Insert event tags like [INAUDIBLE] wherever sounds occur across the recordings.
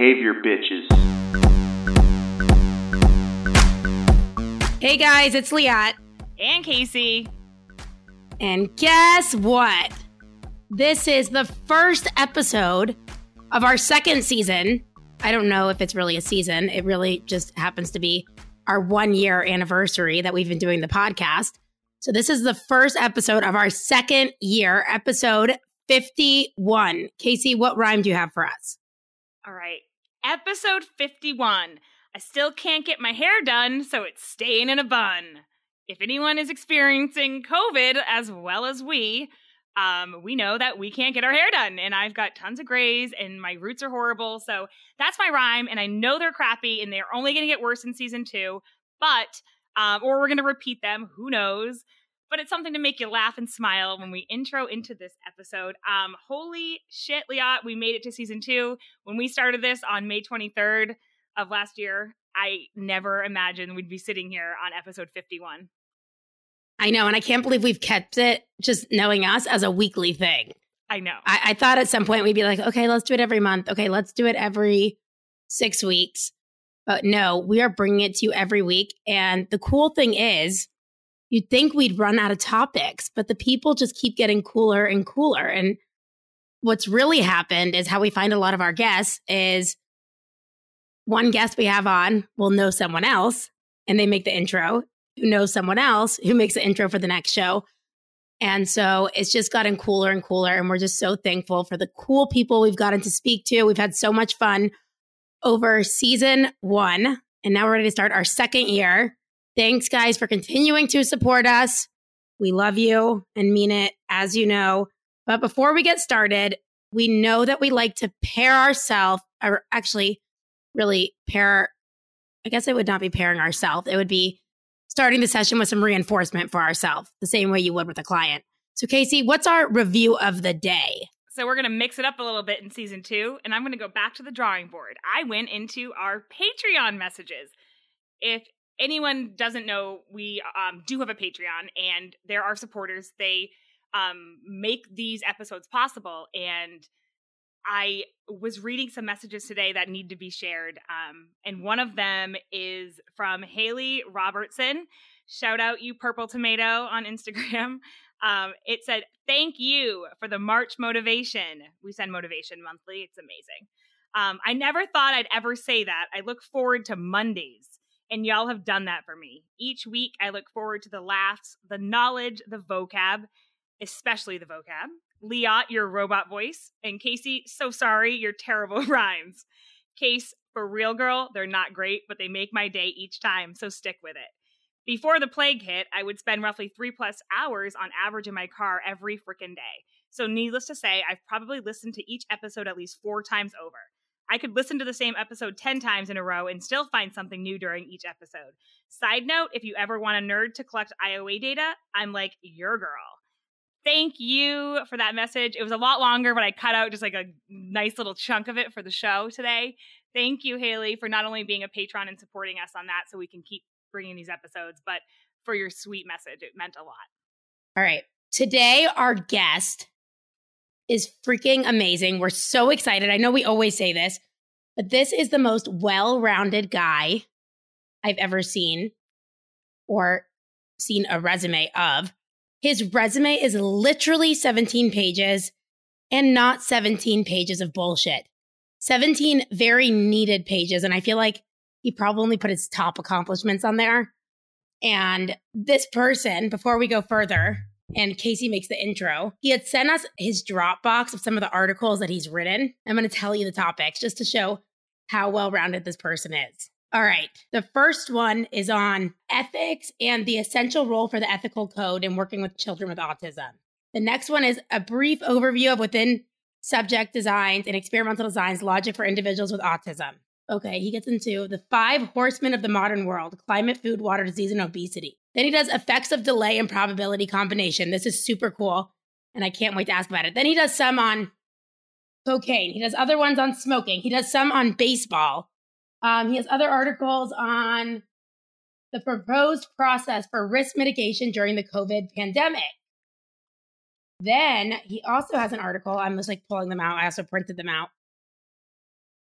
behavior, bitches. Hey guys, it's Liat. And Casey. And guess what? This is the first episode of our second season. I don't know if it's really a season, it really just happens to be our one year anniversary that we've been doing the podcast. So, this is the first episode of our second year, episode 51. Casey, what rhyme do you have for us? All right. Episode 51. I still can't get my hair done, so it's staying in a bun. If anyone is experiencing COVID as well as we, um, we know that we can't get our hair done. And I've got tons of grays and my roots are horrible. So that's my rhyme. And I know they're crappy and they're only going to get worse in season two, but, um, or we're going to repeat them. Who knows? But it's something to make you laugh and smile when we intro into this episode. Um, holy shit, Liat, we made it to season two. When we started this on May 23rd of last year, I never imagined we'd be sitting here on episode 51. I know. And I can't believe we've kept it just knowing us as a weekly thing. I know. I, I thought at some point we'd be like, okay, let's do it every month. Okay, let's do it every six weeks. But no, we are bringing it to you every week. And the cool thing is, you'd think we'd run out of topics, but the people just keep getting cooler and cooler. And what's really happened is how we find a lot of our guests is one guest we have on will know someone else and they make the intro who knows someone else who makes the intro for the next show. And so it's just gotten cooler and cooler. And we're just so thankful for the cool people we've gotten to speak to. We've had so much fun over season one. And now we're ready to start our second year. Thanks, guys, for continuing to support us. We love you and mean it, as you know. But before we get started, we know that we like to pair ourselves, or actually, really pair. I guess it would not be pairing ourselves. It would be starting the session with some reinforcement for ourselves, the same way you would with a client. So, Casey, what's our review of the day? So, we're going to mix it up a little bit in season two, and I'm going to go back to the drawing board. I went into our Patreon messages. If anyone doesn't know, we um, do have a Patreon, and there are supporters. They um, make these episodes possible. And I was reading some messages today that need to be shared. Um, and one of them is from Haley Robertson. Shout out you purple tomato on Instagram. [LAUGHS] Um, it said, Thank you for the March motivation. We send motivation monthly. It's amazing. Um, I never thought I'd ever say that. I look forward to Mondays, and y'all have done that for me. Each week, I look forward to the laughs, the knowledge, the vocab, especially the vocab. Liat, your robot voice. And Casey, so sorry, your terrible [LAUGHS] rhymes. Case, for real girl, they're not great, but they make my day each time, so stick with it. Before the plague hit, I would spend roughly three plus hours on average in my car every freaking day. So, needless to say, I've probably listened to each episode at least four times over. I could listen to the same episode 10 times in a row and still find something new during each episode. Side note if you ever want a nerd to collect IOA data, I'm like your girl thank you for that message. It was a lot longer, but I cut out just like a nice little chunk of it for the show today. Thank you, Haley, for not only being a patron and supporting us on that so we can keep bringing these episodes, but for your sweet message. It meant a lot. All right. Today, our guest is freaking amazing. We're so excited. I know we always say this, but this is the most well rounded guy I've ever seen or seen a resume of. His resume is literally 17 pages and not 17 pages of bullshit. 17 very needed pages. And I feel like he probably only put his top accomplishments on there. And this person, before we go further, and Casey makes the intro, he had sent us his Dropbox of some of the articles that he's written. I'm going to tell you the topics just to show how well rounded this person is. All right. The first one is on ethics and the essential role for the ethical code in working with children with autism. The next one is a brief overview of within subject designs and experimental designs logic for individuals with autism. Okay, he gets into the five horsemen of the modern world climate, food, water, disease, and obesity. Then he does effects of delay and probability combination. This is super cool, and I can't wait to ask about it. Then he does some on cocaine. He does other ones on smoking. He does some on baseball. Um, he has other articles on the proposed process for risk mitigation during the COVID pandemic. Then he also has an article. I'm just like pulling them out. I also printed them out.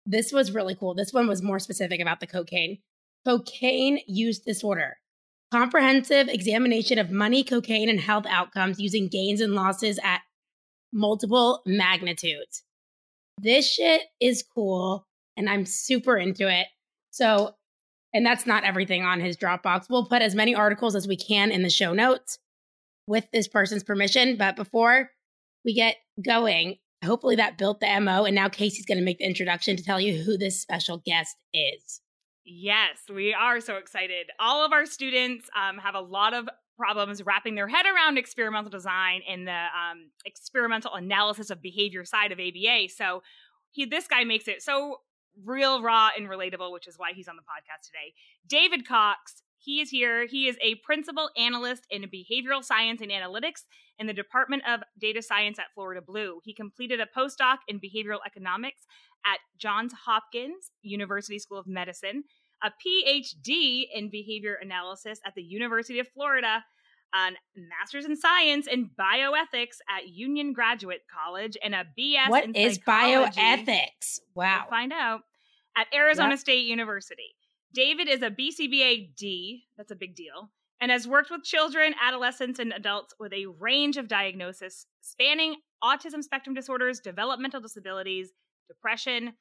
this was really cool. This one was more specific about the cocaine. Cocaine use disorder. Comprehensive examination of money, cocaine, and health outcomes using gains and losses at multiple magnitudes. This shit is cool and I'm super into it. So, and that's not everything on his Dropbox. We'll put as many articles as we can in the show notes with this person's permission. But before we get going, hopefully that built the MO. And now Casey's going to make the introduction to tell you who this special guest is. Yes, we are so excited. All of our students um, have a lot of problems wrapping their head around experimental design and the um, experimental analysis of behavior side of ABA. So he, this guy makes it so real, raw, and relatable, which is why he's on the podcast today. David Cox, he is here. He is a principal analyst in behavioral science and analytics in the Department of Data Science at Florida Blue. He completed a postdoc in behavioral economics at Johns Hopkins University School of Medicine, a PhD in behavior analysis at the University of Florida, a master's in science in bioethics at Union Graduate College, and a BS what in is bioethics? Wow. We'll find out at Arizona Yep. State University. David is a BCBA D, that's a big deal, and has worked with children, adolescents, and adults with a range of diagnosis spanning autism spectrum disorders, developmental disabilities, depression,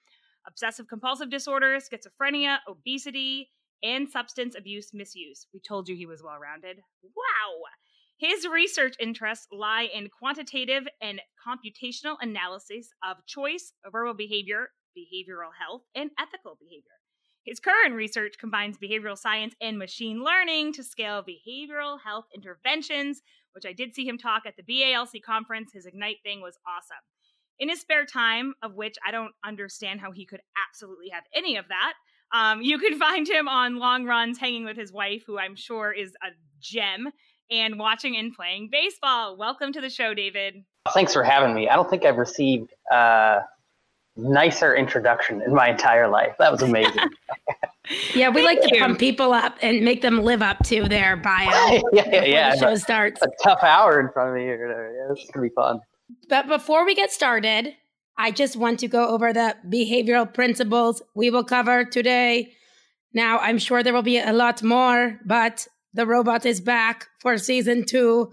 obsessive compulsive disorder, schizophrenia, obesity, and substance abuse misuse. We told you he was well rounded. Wow! His research interests lie in quantitative and computational analysis of choice, verbal behavior, behavioral health, and ethical behavior. His current research combines behavioral science and machine learning to scale behavioral health interventions, which I did see him talk at the BALC conference. His Ignite thing was awesome. In his spare time, of which I don't understand how he could absolutely have any of that, um, you can [LAUGHS] find him on long runs hanging with his wife, who I'm sure is a gem, and watching and playing baseball. Welcome to the show, David. Thanks for having me. I don't think I've received a nicer introduction in my entire life. That was amazing. [LAUGHS] Yeah, we like to you. pump people up and make them live up to their bio [LAUGHS] yeah, yeah, yeah. the show starts. A tough hour in front of me here. Yeah, this is gonna be fun. But before we get started, I just want to go over the behavioral principles we will cover today. Now, I'm sure there will be a lot more, but the robot is back for season two.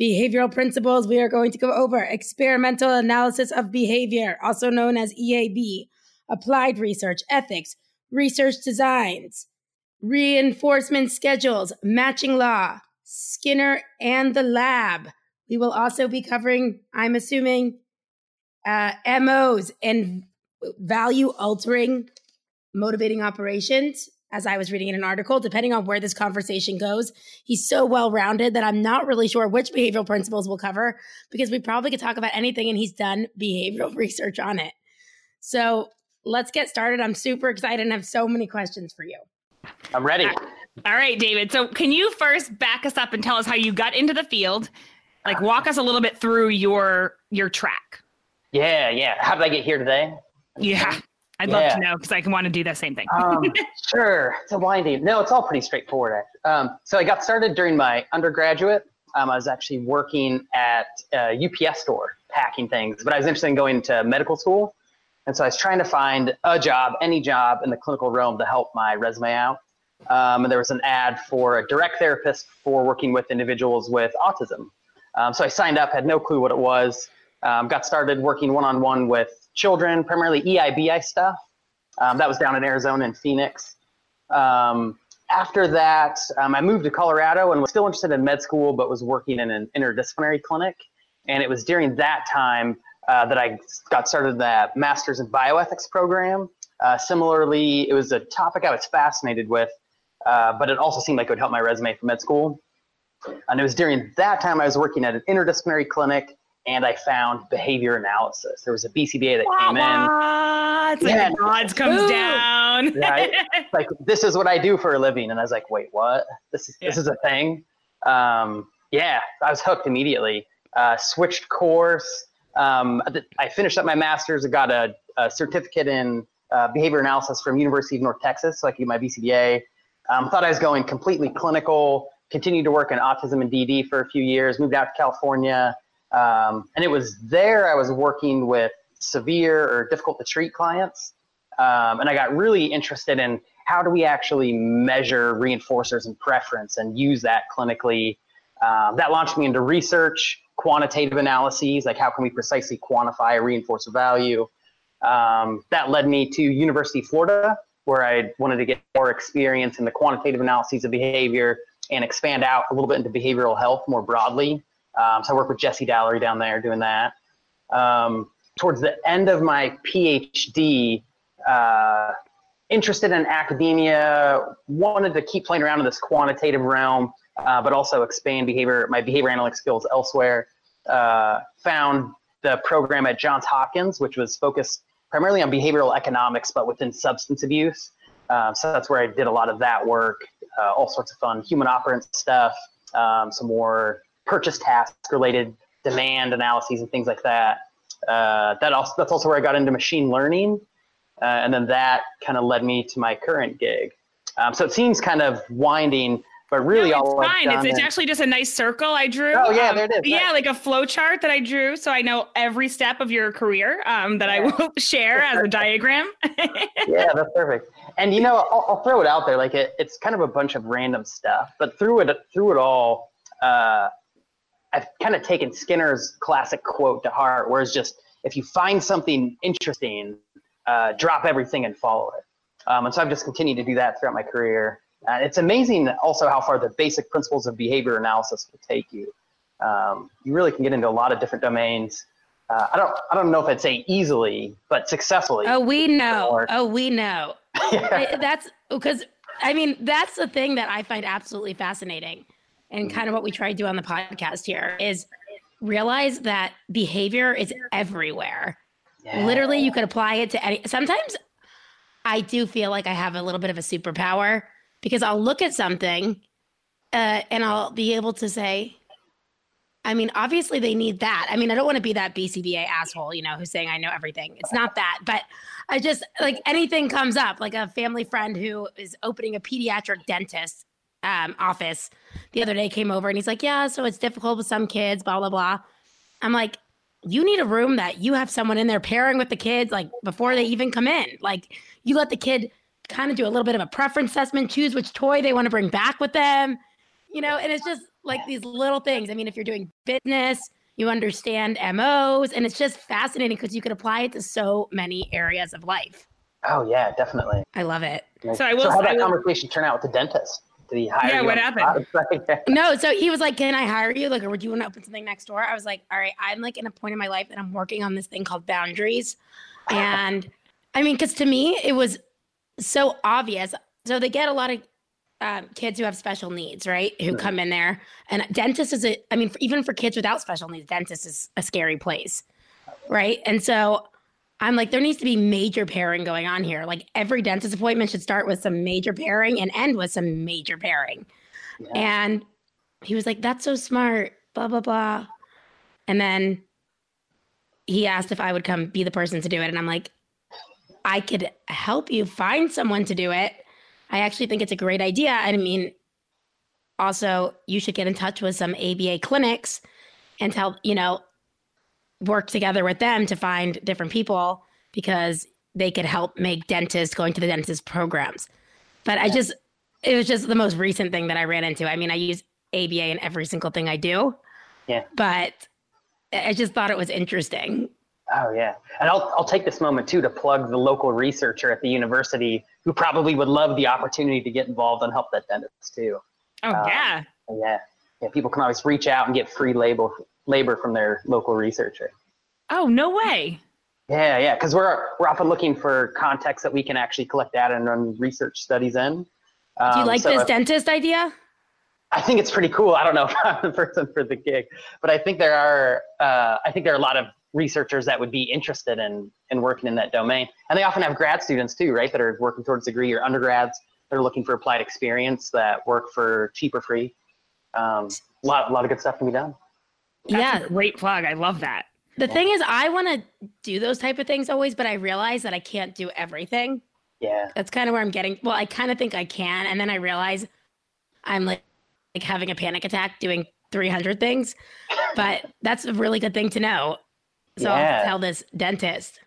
Behavioral principles we are going to go over experimental analysis of behavior, also known as EAB, applied research, ethics, research designs, reinforcement schedules, matching law, Skinner and the lab. We will also be covering, I'm assuming, uh, MOs and value altering motivating operations. As I was reading in an article, depending on where this conversation goes, he's so well rounded that I'm not really sure which behavioral principles we'll cover because we probably could talk about anything and he's done behavioral [LAUGHS] research on it. So let's get started. I'm super excited and have so many questions for you. I'm ready. All right, David. So, can you first back us up and tell us how you got into the field? Like, walk us a little bit through your your track. Yeah, yeah. How did I get here today? Yeah, I'd love to know because I can want to do that same thing. Um, [LAUGHS] sure. It's a winding. No, it's all pretty straightforward. Um, so I got started during my undergraduate. Um, I was actually working at a UPS store packing things, but I was interested in going to medical school. And so I was trying to find a job, any job in the clinical realm to help my resume out. Um, and there was an ad for a direct therapist for working with individuals with autism. Um, so I signed up, had no clue what it was, um, got started working one on one with children, primarily EIBI stuff. Um, that was down in Arizona and Phoenix. Um, after that, um, I moved to Colorado and was still interested in med school, but was working in an interdisciplinary clinic. And it was during that time uh, that I got started that master's in bioethics program. Uh, similarly, it was a topic I was fascinated with, uh, but it also seemed like it would help my resume for med school. And it was during that time I was working at an interdisciplinary clinic, and I found behavior analysis. There was a BCBA that came in. Wah, It's like Yeah. the gods comes Ooh. down. Right. [LAUGHS] like this is what I do for a living, and I was like, wait, what? This is this is a thing. Um, yeah, I was hooked immediately. Uh, switched course. Um, I finished up my master's. I got a, a certificate in uh, behavior analysis from University of North Texas, so I could get my BCBA. Um, thought I was going completely clinical. Continued to work in autism and DD for a few years. Moved out to California, um, and it was there I was working with severe or difficult to treat clients. Um, and I got really interested in how do we actually measure reinforcers and preference and use that clinically. Um, that launched me into research, quantitative analyses, like how can we precisely quantify a reinforcer value. Um, that led me to University of Florida, where I wanted to get more experience in the quantitative analyses of behavior and expand out a little bit into behavioral health more broadly. Um, so I work with Jesse Dallery down there doing that. Um, towards the end of my PhD, uh, interested in academia, wanted to keep playing around in this quantitative realm, uh, but also expand behavior, my behavior analytics skills elsewhere. Uh, found the program at Johns Hopkins, which was focused primarily on behavioral economics, but within substance abuse. Um, so that's where I did a lot of that work, uh, all sorts of fun human operant stuff, um, some more purchase task related demand analyses and things like that. Uh, that also that's also where I got into machine learning, uh, and then that kind of led me to my current gig. Um, so it seems kind of winding, but really no, it's all fine. It's, it's actually just a nice circle I drew. Oh yeah, um, there it is. Yeah, like a flow chart that I drew, so I know every step of your career. Um, that yeah. I will [LAUGHS] share as a diagram. [LAUGHS] yeah, that's perfect. And you know, I'll, I'll, throw it out there. Like it, it's kind of a bunch of random stuff, but through it, through it all, uh, I've kind of taken Skinner's classic quote to heart, where it's just if you find something interesting, uh, drop everything and follow it. Um, and so I've just continued to do that throughout my career. Uh, it's amazing also how far the basic principles of behavior analysis will take you. Um, you really can get into a lot of different domains. Uh, I don't, I don't know if I'd say easily, but successfully. Oh, we know. Oh, we know. [LAUGHS] yeah. That's because I mean that's the thing that I find absolutely fascinating, and kind of what we try to do on the podcast here is realize that behavior is everywhere. Yeah. Literally, you could apply it to any. Sometimes I do feel like I have a little bit of a superpower because I'll look at something uh, and I'll be able to say, I mean, obviously they need that. I mean, I don't want to be that BCBA asshole, you know, who's saying I know everything. It's not that, but I just like anything comes up, like a family friend who is opening a pediatric dentist um, office the other day came over and he's like, Yeah, so it's difficult with some kids, blah, blah, blah. I'm like, You need a room that you have someone in there pairing with the kids, like before they even come in. Like, you let the kid kind of do a little bit of a preference assessment, choose which toy they want to bring back with them, you know, and it's just like these little things. I mean, if you're doing business, you understand MOs, and it's just fascinating because you could apply it to so many areas of life. Oh yeah, definitely. I love it. So I will. So how that conversation turn out with the dentist? Did he hire yeah, you? what happened? [LAUGHS] no, so he was like, "Can I hire you? Like, or would you want to open something next door?" I was like, "All right, I'm like in a point in my life that I'm working on this thing called boundaries," [LAUGHS] and I mean, because to me, it was so obvious. So they get a lot of um, kids who have special needs, right? Who mm-hmm. come in there, and dentist is a. I mean, for, even for kids without special needs, dentist is a scary place, right? And so I'm like, there needs to be major pairing going on here. Like every dentist appointment should start with some major pairing and end with some major pairing. Yeah. And he was like, that's so smart, blah, blah, blah. And then he asked if I would come be the person to do it. And I'm like, I could help you find someone to do it. I actually think it's a great idea. I mean, also, you should get in touch with some ABA clinics and tell, you know, work together with them to find different people because they could help make dentists going to the dentist programs. But I just, it was just the most recent thing that I ran into. I mean, I use ABA in every single thing I do. Yeah. But I just thought it was interesting. Oh yeah, and I'll I'll take this moment too to plug the local researcher at the university who probably would love the opportunity to get involved and help that dentist too. Oh um, yeah. Yeah. Yeah. People can always reach out and get free labor labor from their local researcher. Oh, no way. Yeah, yeah, because we're we're often looking for contexts that we can actually collect data and run research studies in. Um, Do you um, like so this if, dentist idea? I think it's pretty cool. I don't know if I'm the person for the gig, but I think there are uh, I think there are a lot of researchers that would be interested in in working in that domain, and they often have grad students too, right? That are working towards a degree or undergrads. They're looking for applied experience that work for cheap or free. Um, a lot, a lot of good stuff can be done. That's yeah, great plug. I love that. The thing is, I want to do those type of things always, but I realize that I can't do everything. Yeah, that's kind of where I'm getting. Well, I kind of think I can, and then I realize I'm like like having a panic attack doing 300 things. But that's a really good thing to know. So yeah. I'll tell this dentist.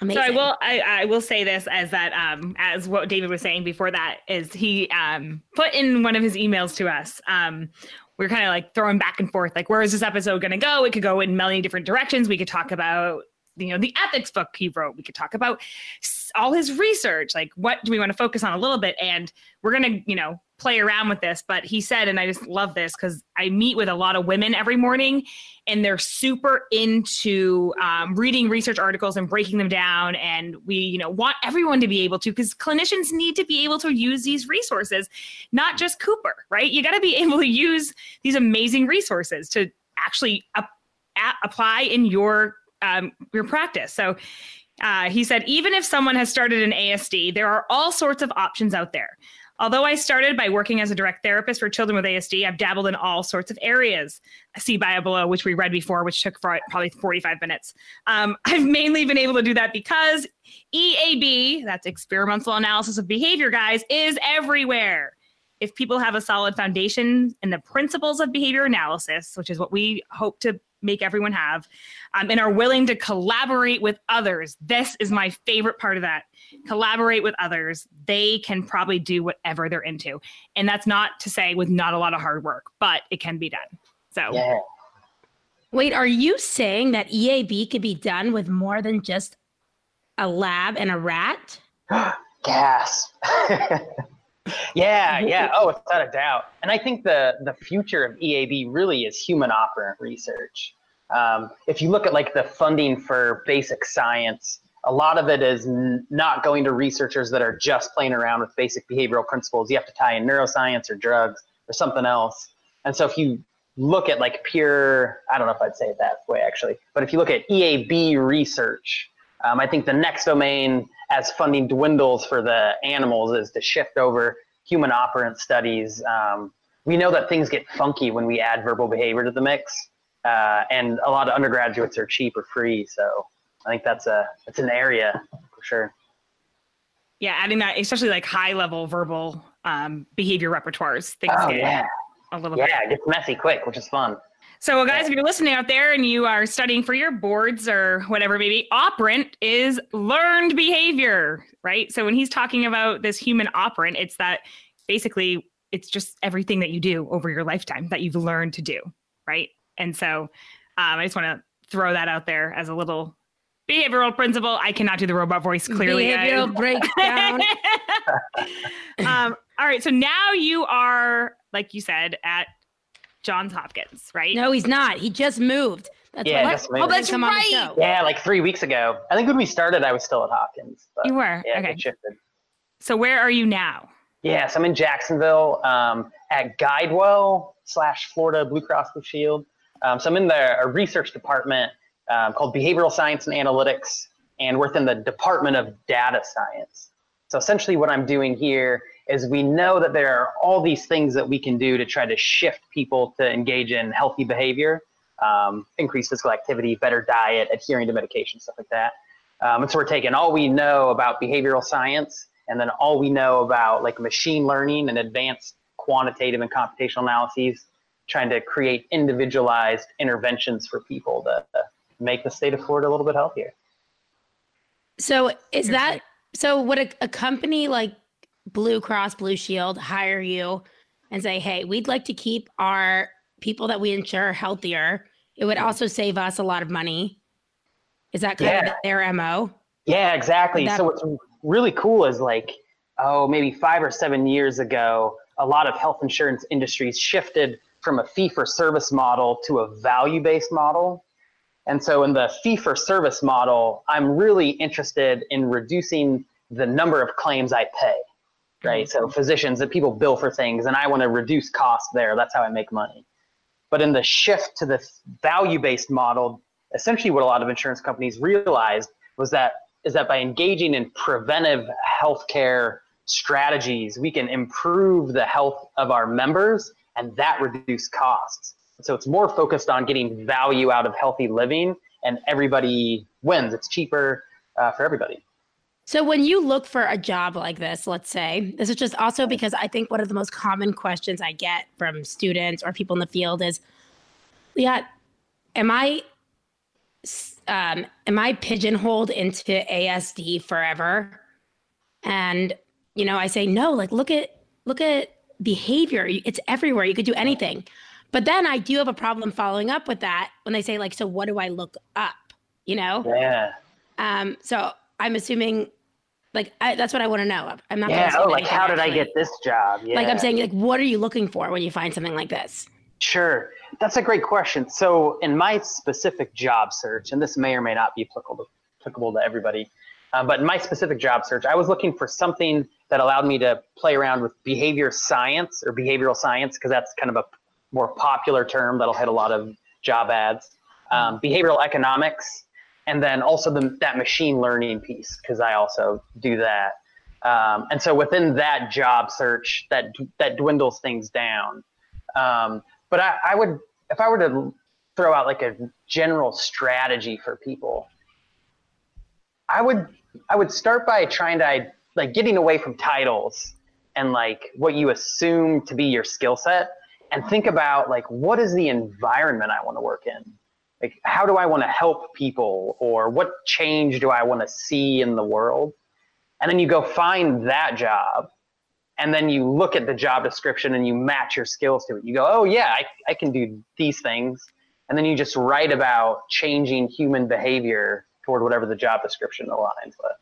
Amazing. So I will I, I will say this as that um as what David was saying before that is he um put in one of his emails to us um we are kind of like throwing back and forth like where is this episode going to go it could go in many different directions we could talk about you know the ethics book he wrote we could talk about all his research like what do we want to focus on a little bit and we're going to you know play around with this but he said and i just love this because i meet with a lot of women every morning and they're super into um, reading research articles and breaking them down and we you know want everyone to be able to because clinicians need to be able to use these resources not just Cooper right you got to be [LAUGHS] able to use these amazing resources to actually up, apply in your um, your practice. So uh, he said, even if someone has started an ASD, there are all sorts of options out there. Although I started by working as a direct therapist for children with ASD, I've dabbled in all sorts of areas. See bio below, which we read before, which took probably 45 minutes. Um, [LAUGHS] I've mainly been able to do that because EAB, that's experimental analysis of behavior, guys, is everywhere. If people have a solid foundation in the principles of behavior analysis, which is what we hope to make everyone have um, and are willing to collaborate with others. This is my favorite part of that. Collaborate with others. They can probably do whatever they're into. And that's not to say with not a lot of hard work, but it can be done. So, yeah. Wait, are you saying that EAB could be done with more than just a lab and a rat? [GASPS] Gas. [LAUGHS] yeah, yeah. Oh, without a doubt. And I think the the future of EAB really is human operant research. Um, if you look at like the funding for basic science, a lot of it is n- not going to researchers that are just playing around with basic behavioral principles. You have to tie in neuroscience or drugs or something else. And so if you look at like pure, I don't know if I'd say it that way actually, but if you look at EAB research, um, I think the next domain as funding dwindles for the animals is to shift over human operant studies. Um, we know that things get funky when we add verbal behavior to the mix, uh, and a lot of undergraduates are cheap or free. So I think that's a it's an area for sure. Yeah, adding that, especially like high level verbal um, behavior repertoires, things oh, get yeah. a little yeah, bit. it gets messy quick, which is fun. So, guys, if you're listening out there and you are studying for your boards or whatever, maybe operant is learned behavior, right? So, when he's talking about this human operant, it's that basically it's just everything that you do over your lifetime that you've learned to do, right? And so, um, I just want to throw that out there as a little behavioral principle. I cannot do the robot voice clearly. Behavioral [LAUGHS] breakdown. [LAUGHS] um, all right. So now you are, like you said, at Johns Hopkins, right? No, he's not. He just moved. That's Yeah, why- just moved. Oh, that's come on the right. show. Yeah, like three weeks ago. I think when we started, I was still at Hopkins. But You were Yeah, okay. shifted. So where are you now? Yes, I'm in Jacksonville um, at GuideWell slash Florida Blue Cross Blue Shield. Um, so I'm in the research department um, called Behavioral Science and Analytics, and we're within the Department of Data Science. So essentially, what I'm doing here is we know that there are all these things that we can do to try to shift people to engage in healthy behavior, um, increase physical activity, better diet, adhering to medication, stuff like that. Um, and so we're taking all we know about behavioral science and then all we know about like machine learning and advanced quantitative and computational analyses, trying to create individualized interventions for people to uh, make the state of Florida a little bit healthier. So is that so? Would a, a company like Blue Cross Blue Shield hire you and say, "Hey, we'd like to keep our people that we insure healthier. It would also save us a lot of money." Is that kind Yeah. of their mo? Yeah, exactly. That- so what's really cool is like, oh, maybe five or seven years ago, a lot of health insurance industries shifted from a fee for service model to a value based model. And so in the fee for service model, I'm really interested in reducing the number of claims I pay. Right. So mm-hmm. physicians that people bill for things and I want to reduce costs there. That's how I make money. But in the shift to the value based model, essentially what a lot of insurance companies realized was that is that by engaging in preventive healthcare strategies, we can improve the health of our members and that reduce costs. So it's more focused on getting value out of healthy living and everybody wins. It's cheaper uh, for everybody. So when you look for a job like this, let's say, this is just also because I think one of the most common questions I get from students or people in the field is, yeah, am I, um, am I pigeonholed into ASD forever? And you know, I say no. Like, look at look at behavior. It's everywhere. You could do anything. But then I do have a problem following up with that when they say like, so what do I look up? You know? Yeah. Um. So I'm assuming, like, I, that's what I want to know. I'm not. Yeah. Oh, like how did I get this job? Yeah. Like I'm saying, like, what are you looking for when you find something like this? Sure. That's a great question. So, in my specific job search, and this may or may not be applicable to, applicable to everybody, uh, but in my specific job search, I was looking for something that allowed me to play around with behavior science or behavioral science, because that's kind of a more popular term that'll hit a lot of job ads. Um, behavioral economics, and then also the, that machine learning piece, because I also do that. Um, and so within that job search, that that dwindles things down. Um, but I, I would, if I were to throw out like a general strategy for people, I would, I would start by trying to like getting away from titles and like what you assume to be your skill set, and think about like what is the environment I want to work in. Like, how do I want to help people, or what change do I want to see in the world? And then you go find that job and then you look at the job description and you match your skills to it. You go, oh yeah, I, I can do these things. And then you just write about changing human behavior toward whatever the job description aligns with.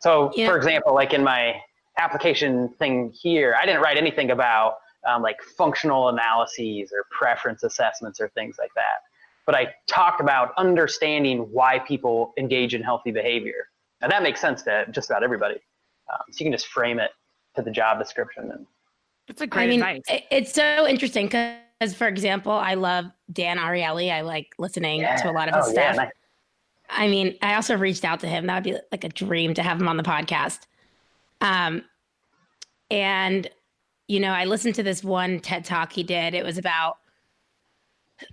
So Yeah. for example, like in my application thing here, I didn't write anything about um, like functional analyses or preference assessments or things like that. But I talked about understanding why people engage in healthy behavior. And that makes sense to just about everybody. Um, so you can just frame it to the job description and That's a great I mean, advice. it's so interesting because, for example, I love Dan Ariely. I like listening to a lot of his Oh, yeah, stuff. nice. I mean, I also reached out to him. That would be like a dream to have him on the podcast. Um, and you know, I listened to this one TED talk he did. It was about,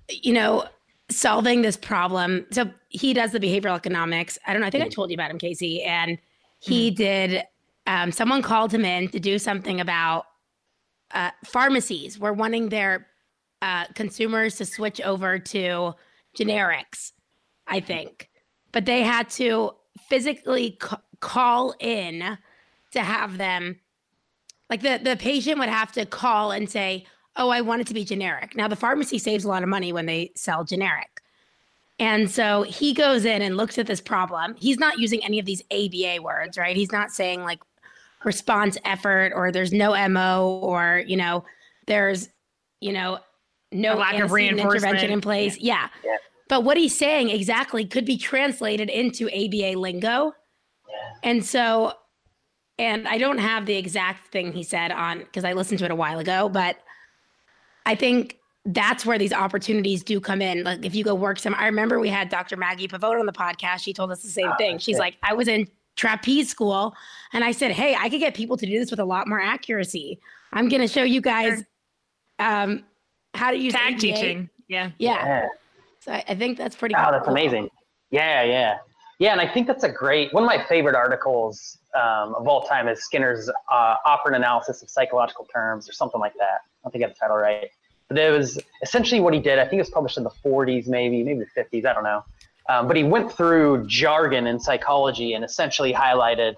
you know, solving this problem. So he does the behavioral economics. I don't know. I think I told you about him, Casey. And he did. Um, someone called him in to do something about uh, pharmacies were wanting their uh, consumers to switch over to generics. I think, but they had to physically c- call in to have them. Like the the patient would have to call and say, "Oh, I want it to be generic." Now the pharmacy saves a lot of money when they sell generic. And so he goes in and looks at this problem. He's not using any of these ABA words, right? He's not saying like response effort or there's no MO or, you know, there's, you know, no A lack of antecedent intervention reinforcement. in place. Yeah. Yeah. But what he's saying exactly could be translated into ABA lingo. Yeah. And so, and I don't have the exact thing he said on because I listened to it a while ago, but I think that's where these opportunities do come in. Like if you go work some, I remember we had Dr. Maggie Pavone on the podcast. She told us the same Oh, thing. She's good. like, I was in trapeze school and I said, Hey, I could get people to do this with a lot more accuracy. I'm going to show you guys um, how to use Tag ABA. teaching. Yeah. Yeah. yeah. So I, I think that's pretty Oh, that's amazing. Yeah, yeah. Yeah, and I think that's a great one of my favorite articles um, of all time is Skinner's uh, operant analysis of psychological terms or something like that. I don't think I have the title right. But it was essentially what he did. I think it was published in the 40s, maybe, maybe the 50s. I don't know. Um, but he went through jargon in psychology and essentially highlighted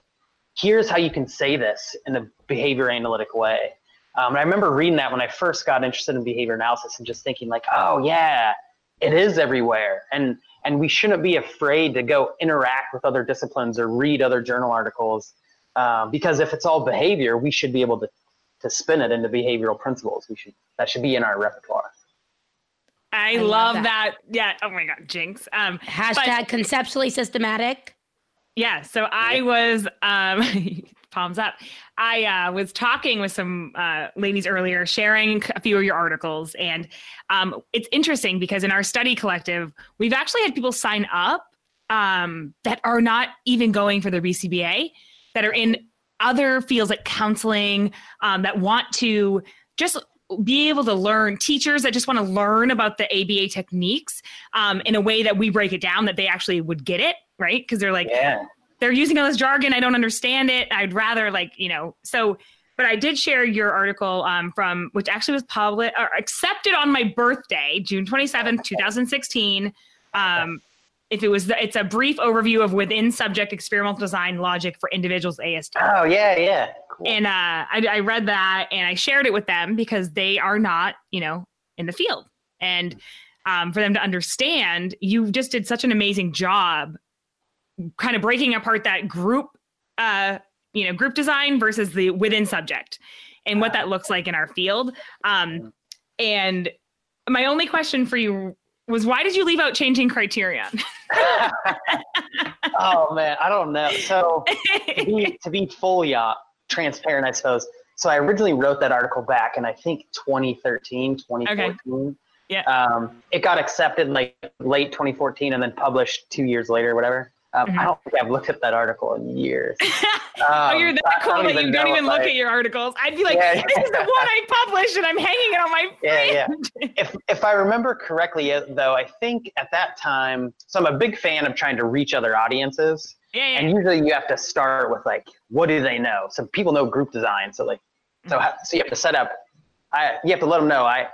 here's how you can say this in a behavior analytic way. Um, and I remember reading that when I first got interested in behavior analysis and just thinking like, oh yeah, it is everywhere. And and we shouldn't be afraid to go interact with other disciplines or read other journal articles um, because if it's all behavior, we should be able to to spin it into behavioral principles. We should that should be in our repertoire. I, I love love, that. that. Yeah. Oh my God, Jinx. Um, Hashtag conceptually systematic. Yeah. So I was um [LAUGHS] palms up. I uh, was talking with some uh, ladies earlier, sharing a few of your articles, and um, it's interesting because in our study collective, we've actually had people sign up um, that are not even going for their BCBA, that are in other fields like counseling, um, that want to just be able to learn teachers that just want to learn about the ABA techniques um, in a way that we break it down that they actually would get it right because they're like Yeah. They're using all this jargon. I don't understand it. I'd rather like, you know, so, but I did share your article um, from, which actually was public or accepted on my birthday, June 27th, 2016. Um, if it was the, it's a brief overview of within subject experimental design logic for individuals ASD. Oh yeah, yeah. Cool. And uh, I, I read that and I shared it with them because they are not, you know, in the field. And um, for them to understand, you just did such an amazing job, kind of breaking apart that group, uh, you know, group design versus the within subject, and what that looks like in our field. Um, and my only question for you was why did you leave out changing criterion? [LAUGHS] oh man, I don't know. So to be, [LAUGHS] to be fully uh, transparent, I suppose. So I originally wrote that article back in I think 2013, 2014. Okay. Yeah. Um, it got accepted like late 2014 and then published two years later, whatever. Um, mm-hmm. I don't think I've looked at that article in years. [LAUGHS] Um, oh, you're that cool that you don't even look I, at your articles. I'd be like, yeah, this yeah. is the one I published and I'm hanging it on my Yeah, yeah. if, if I remember correctly, uh, though, I think at that time, so I'm a big fan of trying to reach other audiences. Yeah, yeah. And usually you have to start with like, what do they know? So people know group design. So like, so, mm-hmm. so you have to set up, I, you have to let them know I,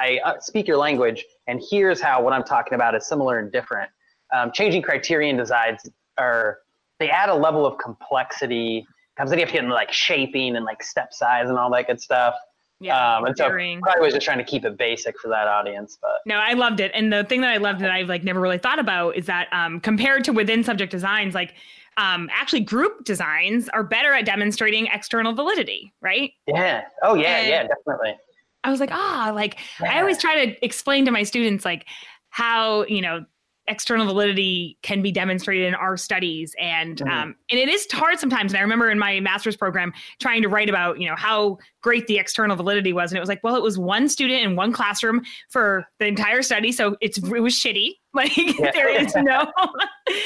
I uh, speak your language and here's how what I'm talking about is similar and different um, changing criterion designs are they add a level of complexity because then you have to get into like shaping and like step size and all that good stuff. Yeah, um, and so probably was just trying to keep it basic for that audience, but no, I loved it. And the thing that I loved that I've like never really thought about is that um, compared to within subject designs, like um, actually group designs are better at demonstrating external validity, right? Yeah. Oh yeah, and yeah, definitely. I was like, ah, like yeah. I always try to explain to my students like how you know external validity can be demonstrated in our studies. And mm-hmm. um, and it is hard sometimes. And i remember in my master's program trying to write about you know how great the external validity was. And it was like well it was one student in one classroom for the entire study. So it's it was shitty. [LAUGHS] Like yeah. there is [LAUGHS] no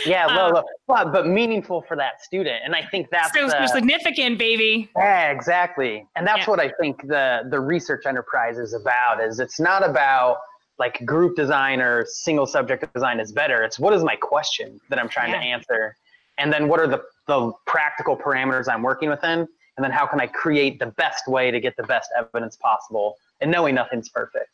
yeah [LAUGHS] well, um, but, but meaningful for that student. And i think that's so uh, significant baby. Yeah exactly. And that's yeah. what i think the the research enterprise is about is it's not about like group design or single subject design is better. It's what is my question that I'm trying yeah. to answer? And then what are the, the practical parameters I'm working within? And then how can I create the best way to get the best evidence possible? And knowing nothing's perfect.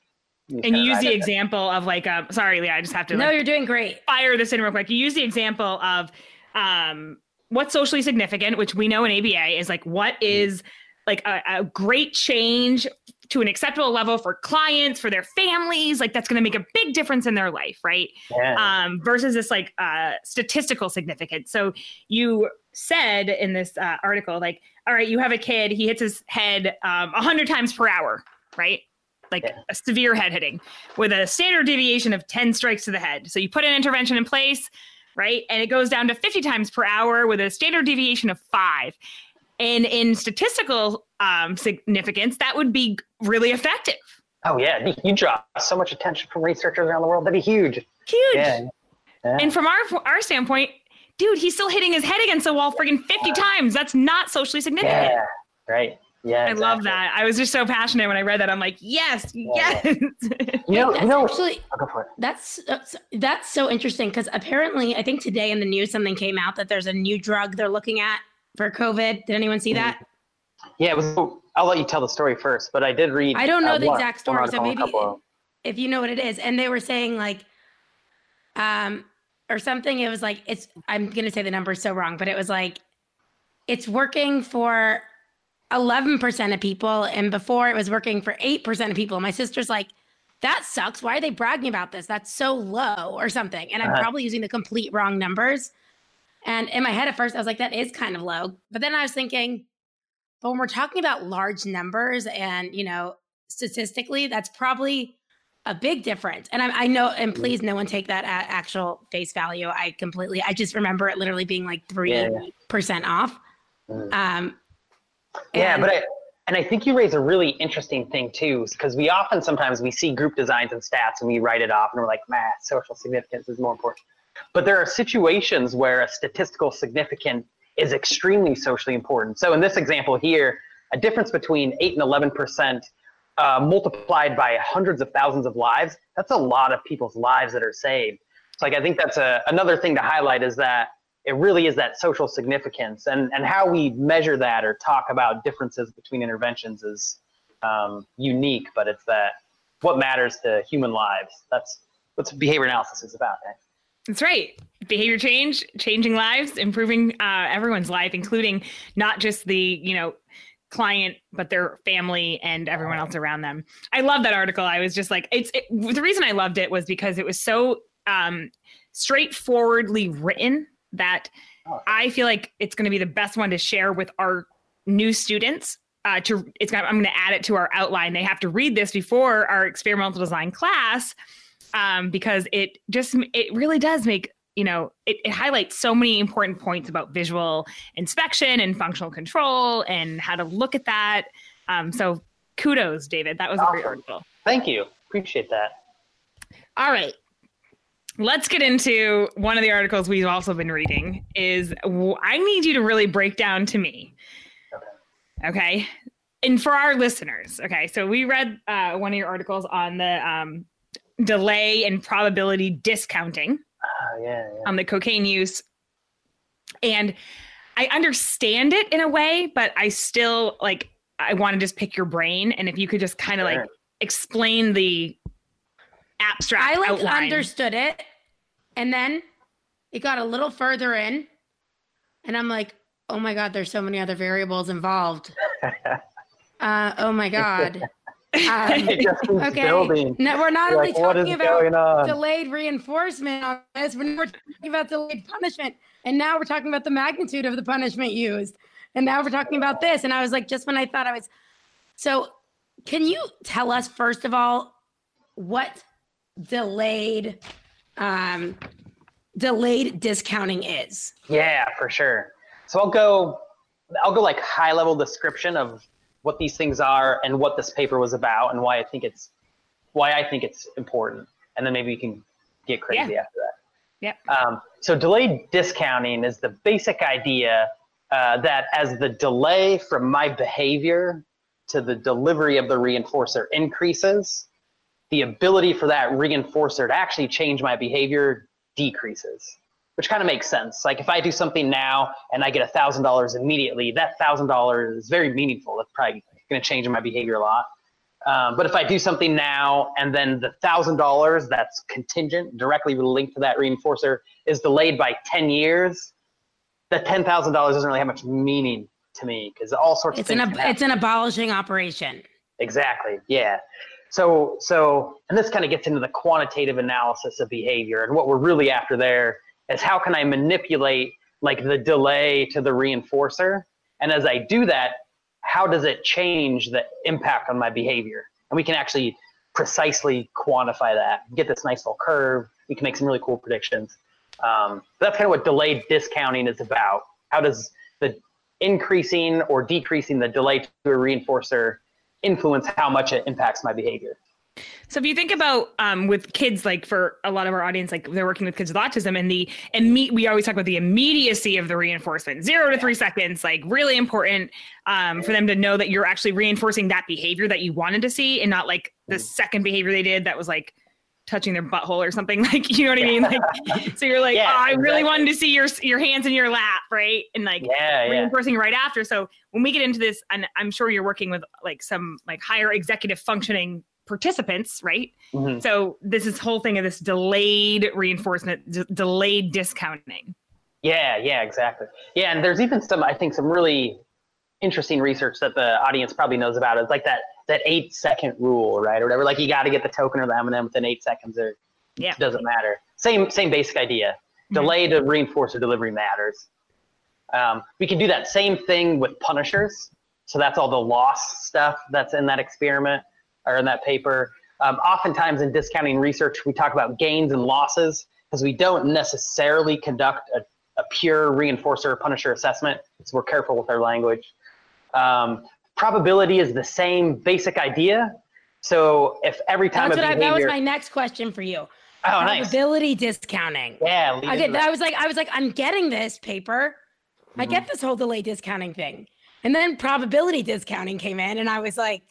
You and you use the example of like, um, sorry, Liat, I just have to. No, like, you're doing great. Fire this in real quick. You use the example of um, what's socially significant, which we know in ABA is like what is like a, a great change to an acceptable level for clients, for their families. Like that's going to make a big difference in their life, right? Yeah. Um, versus this like uh, statistical significance. So you said in this uh, article, like, all right, you have a kid, he hits his head um, 100 times per hour, right? Like yeah. a severe head hitting with a standard deviation of 10 strikes to the head. So you put an intervention in place, right? And it goes down to 50 times per hour with a standard deviation of five. And in statistical um, significance, that would be really effective. Oh yeah, you draw so much attention from researchers around the world. That'd be huge. Huge. Yeah. yeah. And from our our standpoint, dude, he's still hitting his head against the wall friggin' 50 times. That's not socially significant. Yeah. Right. Yeah. I exactly. love that. I was just so passionate when I read that. I'm like, yes, yeah. yes. you know, [LAUGHS] you know, actually, that's, that's that's so interesting because apparently, I think today in the news something came out that there's a new drug they're looking at for COVID. Did anyone see mm-hmm. that? Yeah, it was. I'll let you tell the story first, but I did read. I don't know uh, the exact story, so maybe if you know what it is, and they were saying like, um, or something. It was like it's. I'm gonna say the number so wrong, but it was like, it's working for 11% of people, and before it was working for 8% of people. My sister's like, that sucks. Why are they bragging about this? That's so low, or something. And I'm uh-huh. probably using the complete wrong numbers. And in my head at first, I was like, that is kind of low. But then I was thinking, but when we're talking about large numbers and, you know, statistically, that's probably a big difference. And I, I know, and mm. please, no one take that at actual face value. I completely, I just remember it literally being like 3% yeah, off. Mm. Um, yeah, but I, and I think you raise a really interesting thing too, because we often sometimes we see group designs and stats and we write it off and we're like, man, social significance is more important. But there are situations where a statistical significance is extremely socially important. So in this example here, a difference between 8 and 11% uh, multiplied by hundreds of thousands of lives, that's a lot of people's lives that are saved. So like I think that's a, another thing to highlight is that it really is that social significance and, and how we measure that or talk about differences between interventions is um, unique, but it's that what matters to human lives. That's what behavior analysis is about. That's right. Behavior change, changing lives, improving uh, everyone's life, including not just the you know client but their family and everyone else around them. I love that article. I was just like, it's it, the reason I loved it was because it was so um, straightforwardly written that I feel like it's going to be the best one to share with our new students. Uh, to it's got, I'm going to add it to our outline. They have to read this before our experimental design class um, because it just it really does make you know it, it highlights so many important points about visual inspection and functional control and how to look at that. Um, so kudos, David. That was awesome. a great article. Thank you. Appreciate that. All right let's get into one of the articles we've also been reading is i need you to really break down to me okay and for our listeners okay so we read uh, one of your articles on the um, delay and probability discounting uh, yeah, yeah. on the cocaine use and i understand it in a way but i still like i want to just pick your brain and if you could just kind of sure. like explain the abstract. I like outline. understood it, and then it got a little further in, and I'm like, oh my god, there's so many other variables involved. [LAUGHS] uh, oh my god. [LAUGHS] Um, [LAUGHS] okay. Building. No, we're not You're only like, talking about delayed reinforcement on this, we're talking about delayed punishment. And now we're talking about the magnitude of the punishment used. And now we're talking about this. And I was like, just when I thought I was. So, can you tell us, first of all, what delayed um, delayed discounting is. Yeah, for sure. So I'll go I'll go like high level description of what these things are and what this paper was about and why I think it's why I think it's important. And then maybe you can get crazy yeah. after that. Yeah. Um, so delayed discounting is the basic idea uh, that as the delay from my behavior to the delivery of the reinforcer increases, the ability for that reinforcer to actually change my behavior decreases, which kind of makes sense. Like if I do something now and I get a thousand dollars immediately, that thousand dollars is very meaningful. It's probably going to change my behavior a lot. Um, but if I do something now and then the thousand dollars that's contingent, directly linked to that reinforcer, is delayed by ten years, that ten thousand dollars doesn't really have much meaning to me because all sorts it's of things. An, it's an abolishing operation. Exactly. Yeah. So, so, and this kind of gets into the quantitative analysis of behavior. And what we're really after there is how can I manipulate like the delay to the reinforcer? And as I do that, how does it change the impact on my behavior? And we can actually precisely quantify that, get this nice little curve. We can make some really cool predictions. Um, that's kind of what delayed discounting is about. How does the increasing or decreasing the delay to a reinforcer influence how much it impacts my behavior. So if you think about um, with kids, like for a lot of our audience, like they're working with kids with autism, and the imme- we always talk about the immediacy of the reinforcement, zero to three seconds, like really important um, for them to know that you're actually reinforcing that behavior that you wanted to see, and not like the second behavior they did that was like touching their butthole or something. [LAUGHS] Like you know what I mean? Like [LAUGHS] so you're like yeah, oh, I exactly. really wanted to see your your hands in your lap right? And like yeah, reinforcing yeah. right after. So when we get into this and I'm sure you're working with like some like higher executive functioning participants right mm-hmm. so this is whole thing of this delayed reinforcement d- delayed discounting yeah yeah exactly yeah and there's even some I think some really interesting research that the audience probably knows about It's like that that eight second rule, right, or whatever. Like you got to get the token or the M&M within eight seconds, or yeah, it doesn't matter. Same same basic idea. Mm-hmm. Delay to reinforce or delivery matters. Um, we can do that same thing with punishers. So that's all the loss stuff that's in that experiment or in that paper. Um, oftentimes in discounting research, we talk about gains and losses because we don't necessarily conduct a, a pure reinforcer or punisher assessment. So we're careful with our language. Um, probability is the same basic idea. So if every time That's a behavior, I, that was my next question for you. Oh, probability nice. discounting. Yeah. Okay, I was like, I was like, I'm getting this paper. Mm-hmm. I get this whole delay discounting thing, and then probability discounting came in, and I was like,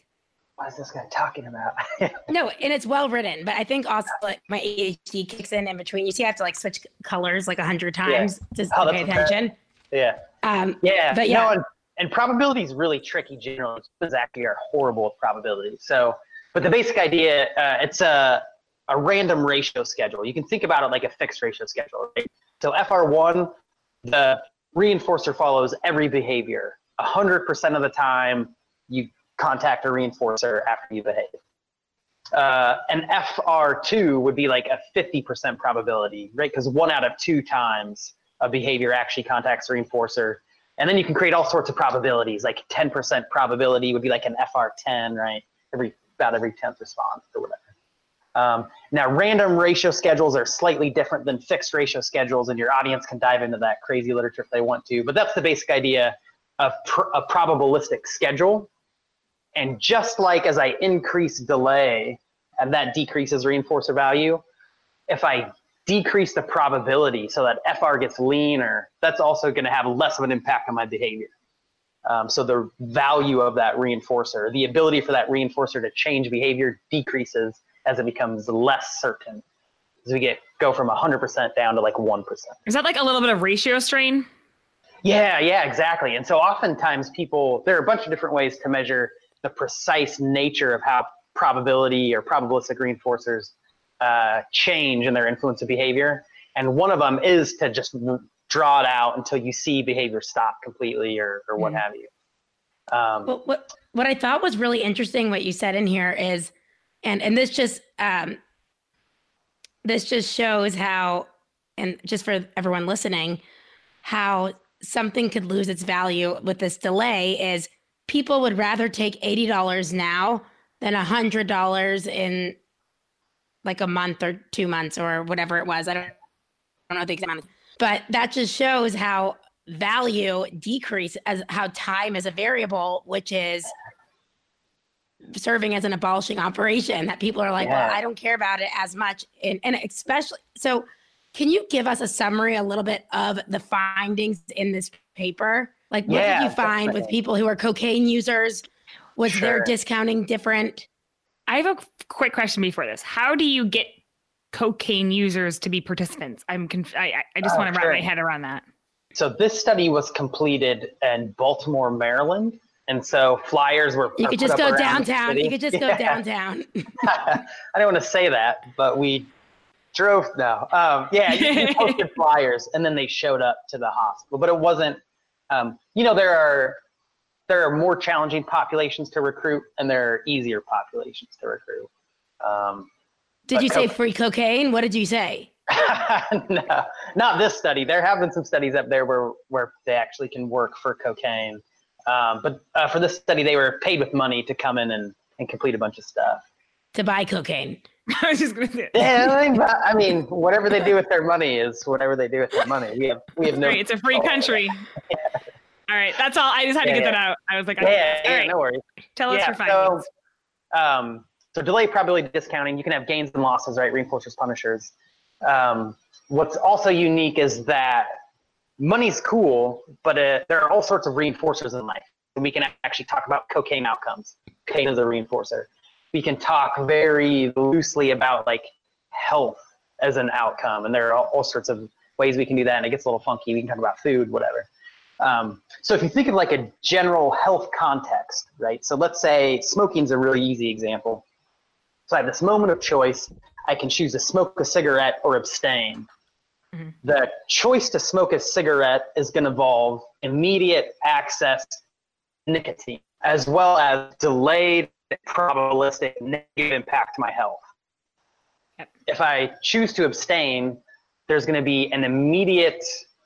what is this guy talking about? [LAUGHS] no, and it's well written, but I think also like my ADHD kicks in in between. You see, I have to like switch colors like a hundred times yeah. to oh, pay attention. Yeah. Um, yeah. But yeah. No, and and probability is really tricky generally. Actually are horrible with probability. So, but the basic idea, uh, it's a a random ratio schedule. You can think about it like a fixed ratio schedule. Right? So FR1, the reinforcer follows every behavior. 100% of the time, you contact a reinforcer after you behave. Uh, an FR2 would be like a 50% probability, right? Because one out of two times a behavior actually contacts a reinforcer. And then you can create all sorts of probabilities, like 10% probability would be like an FR10, right? Every about every 10th response or whatever. Um, now, random ratio schedules are slightly different than fixed ratio schedules, and your audience can dive into that crazy literature if they want to. But that's the basic idea of pr- a probabilistic schedule. And just like as I increase delay, and that decreases reinforcer value, if I decrease the probability so that FR gets leaner, that's also going to have less of an impact on my behavior. Um, so the value of that reinforcer, the ability for that reinforcer to change behavior decreases as it becomes less certain. As we get go from 100% down to like 1%. Is that like a little bit of ratio strain? Yeah, yeah, exactly. And so oftentimes people, there are a bunch of different ways to measure the precise nature of how probability or probabilistic reinforcers uh, change in their influence of behavior. And one of them is to just draw it out until you see behavior stop completely or, or what mm. have you. Um, but what what I thought was really interesting, what you said in here is, and and this just um, this just shows how, and just for everyone listening, how something could lose its value with this delay is people would rather take eighty dollars now than a hundred dollars in like a month or two months or whatever it was. I don't, I don't know the exact amount. But that just shows how value decrease as how time is a variable, which is serving as an abolishing operation that people are like, yeah. well, I don't care about it as much. And, and especially, so can you give us a summary a little bit of the findings in this paper? Like, what yeah, did you find definitely. with people who are cocaine users? Was sure. their discounting different? I have a quick question before this. How do you get cocaine users to be participants? I'm conf- I, I just uh, want to sure. wrap my head around that. So this study was completed in Baltimore, Maryland. And so flyers were. You could just go downtown. You could just go [LAUGHS] downtown. [LAUGHS] [LAUGHS] I don't want to say that, but we drove. No, um, yeah, you posted flyers, and then they showed up to the hospital. But it wasn't. Um, you know, there are there are more challenging populations to recruit, and there are easier populations to recruit. Um, did you say free cocaine? What did you say? [LAUGHS] no, not this study. There have been some studies up there where where they actually can work for cocaine, um, but uh, for this study, they were paid with money to come in and, and complete a bunch of stuff. To buy cocaine. [LAUGHS] I was just gonna say. Yeah, [LAUGHS] I mean, whatever they do with their money is whatever they do with their money. We have we have no. It's a free country. yeah. All right, that's all. I just had to get that out. I was like, yeah, yeah, right. no worries. Tell us your findings. So, um, so delay probability discounting, you can have gains and losses, right? Reinforcers, punishers. Um, what's also unique is that money's cool, but uh, there are all sorts of reinforcers in life. We can actually talk about cocaine outcomes. Cocaine is a reinforcer. We can talk very loosely about like health as an outcome, and there are all, all sorts of ways we can do that. And it gets a little funky. We can talk about food, whatever. Um, so if you think of like a general health context, right? So let's say smoking is a really easy example. So I have this moment of choice. I can choose to smoke a cigarette or abstain. Mm-hmm. The choice to smoke a cigarette is going to involve immediate access nicotine, as well as delayed probabilistic negative impact to my health. Yep. If I choose to abstain, there's going to be an immediate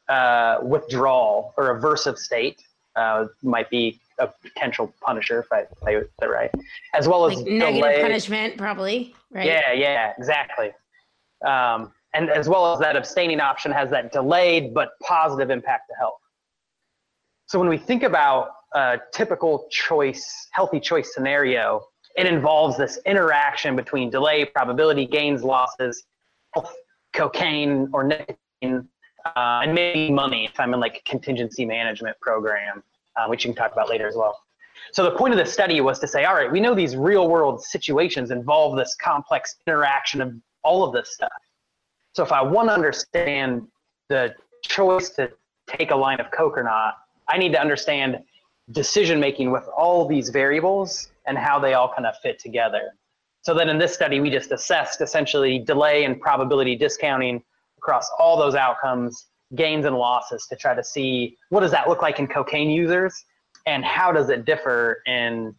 uh, withdrawal or aversive state. Uh, might be a potential punisher if I say that right, as well as like negative punishment, probably. Right. Yeah, yeah, exactly. Um, and as well as that abstaining option has that delayed but positive impact to health. So when we think about a typical choice, healthy choice scenario, it involves this interaction between delay, probability, gains, losses, health, cocaine or nicotine, uh, and maybe money if I'm in like a contingency management program uh, which you can talk about later as well. So the point of the study was to say, all right, we know these real world situations involve this complex interaction of all of this stuff. So if I want to understand the choice to take a line of coke or not, I need to understand decision making with all these variables and how they all kind of fit together. So then in this study, we just assessed essentially delay and probability discounting across all those outcomes, gains and losses to try to see what does that look like in cocaine users and how does it differ in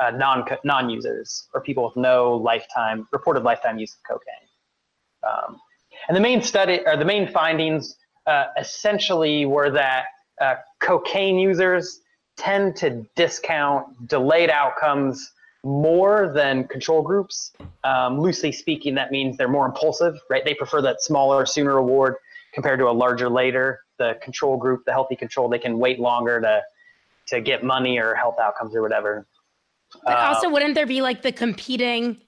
uh, non non users or people with no lifetime reported lifetime use of cocaine. Um, and the main study or the main findings uh, essentially were that uh, cocaine users tend to discount delayed outcomes more than control groups. Um, loosely speaking, that means they're more impulsive, right? They prefer that smaller, sooner reward compared to a larger later. The control group, the healthy control, they can wait longer to to get money or health outcomes or whatever. But uh, also, wouldn't there be like the competing?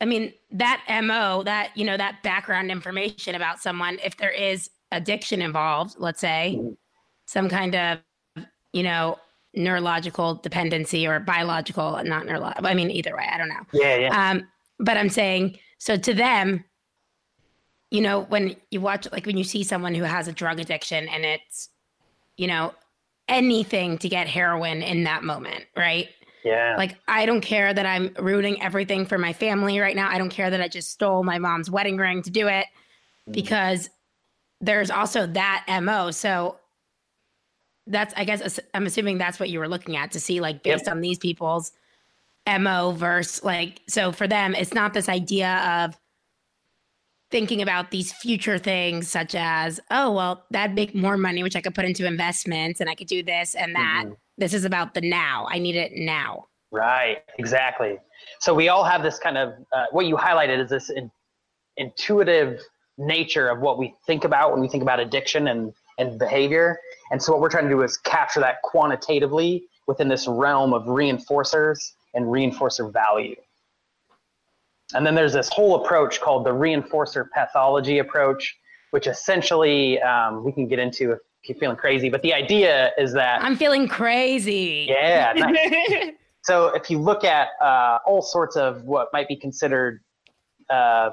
I mean, that MO, that, you know, that background information about someone, if there is addiction involved, let's say, mm-hmm. some kind of, you know, neurological dependency or biological, not neurological. I mean, either way, I don't know. Yeah, yeah. Um, but I'm saying, so to them, you know, when you watch, like when you see someone who has a drug addiction and it's, you know, anything to get heroin in that moment, right? Yeah. Like, I don't care that I'm ruining everything for my family right now. I don't care that I just stole my mom's wedding ring to do it mm. because there's also that MO. So that's, I guess, I'm assuming that's what you were looking at to see, like, based yep. on these people's MO versus, like, so for them, it's not this idea of, thinking about these future things such as oh well that'd make more money which i could put into investments and i could do this and that mm-hmm. This is about the now. I need it now. Right, exactly. So we all have this kind of uh, what you highlighted is this in, intuitive nature of what we think about when we think about addiction and, and behavior. And so what we're trying to do is capture that quantitatively within this realm of reinforcers and reinforcer value. And then there's this whole approach called the reinforcer pathology approach, which essentially um, we can get into if you're feeling crazy. But the idea is that I'm feeling crazy. Yeah. [LAUGHS] Nice. so if you look at uh, all sorts of what might be considered uh,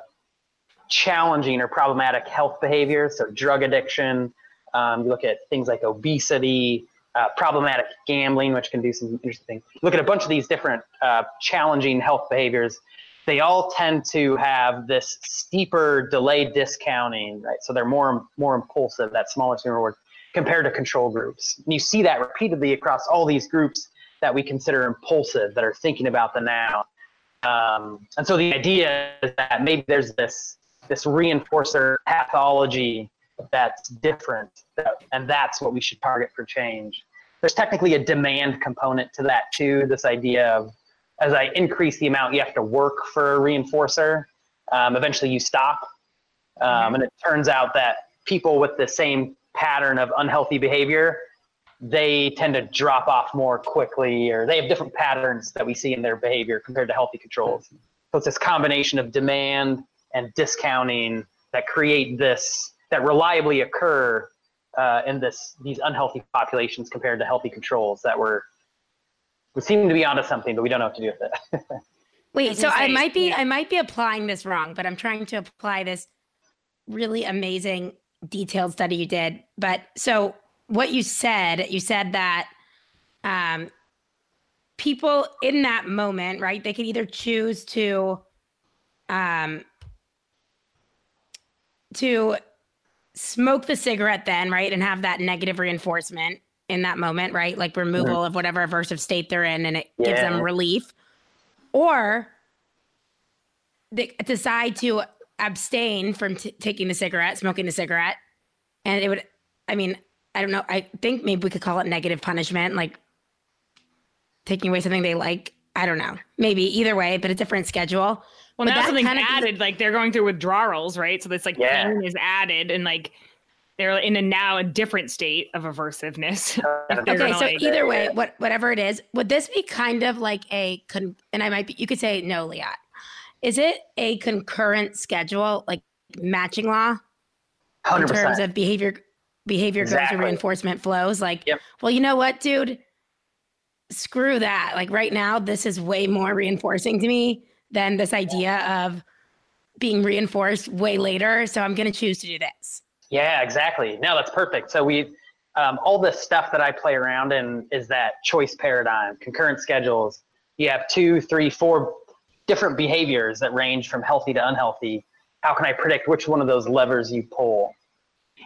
challenging or problematic health behaviors, so drug addiction, um, you look at things like obesity, uh, problematic gambling, which can do some interesting things. Look at a bunch of these different uh, challenging health behaviors. They all tend to have this steeper delayed discounting, right? So they're more more impulsive. That smaller sooner reward compared to control groups. And you see that repeatedly across all these groups that we consider impulsive, that are thinking about the now. Um, and so the idea is that maybe there's this this reinforcer pathology that's different, and that's what we should target for change. There's technically a demand component to that too. This idea of as I increase the amount you have to work for a reinforcer, um, eventually you stop. Um, and it turns out that people with the same pattern of unhealthy behavior, they tend to drop off more quickly, or they have different patterns that we see in their behavior compared to healthy controls. So it's this combination of demand and discounting that create this that reliably occur uh, in this these unhealthy populations compared to healthy controls that were we seem to be onto something, but we don't know what to do with it. [LAUGHS] Wait, so I might be I might be applying this wrong, but I'm trying to apply this really amazing detailed study you did. But so what you said, you said that um, people in that moment, right? They could either choose to um, to smoke the cigarette then, right, and have that negative reinforcement in that moment, right? Like removal mm-hmm. of whatever aversive state they're in, and it yeah. gives them relief, or they decide to abstain from t- taking the cigarette, smoking the cigarette, and it would. I mean, I don't know. I think maybe we could call it negative punishment, like taking away something they like. I don't know. Maybe either way, but a different schedule. Well, but now something's added. like they're going through withdrawals, right? So this like yeah. pain is added, and like they're in a now a different state of aversiveness. [LAUGHS] okay, so like, either way, what whatever it is, would this be kind of like a con- and I might be you could say no, Liat. Is it a concurrent schedule, like matching law? 100%. In terms of behavior behavior exactly. goes to reinforcement flows. Like, yep. well, you know what, dude? Screw that. Like right now, this is way more reinforcing to me than this idea of being reinforced way later. So I'm going to choose to do this. Yeah, exactly. No, that's perfect. So we, um, all the stuff that I play around in is that choice paradigm, concurrent schedules. You have two, three, four different behaviors that range from healthy to unhealthy, how can I predict which one of those levers you pull?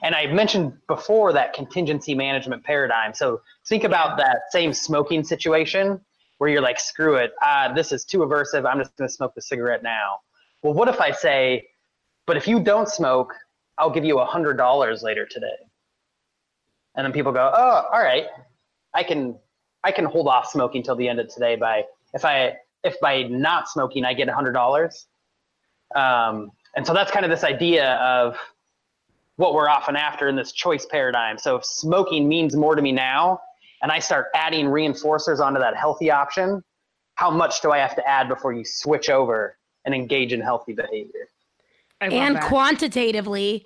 And I mentioned before that contingency management paradigm. So think about that same smoking situation where you're like, screw it, uh, this is too aversive. I'm just going to smoke the cigarette now. Well, what if I say, but if you don't smoke, I'll give you a hundred dollars later today. And then people go, oh, all right, I can, I can hold off smoking till the end of today by if I if by not smoking I get a hundred dollars. Um, and so that's kind of this idea of what we're often after in this choice paradigm. So if smoking means more to me now, and I start adding reinforcers onto that healthy option, how much do I have to add before you switch over and engage in healthy behavior? and that. quantitatively,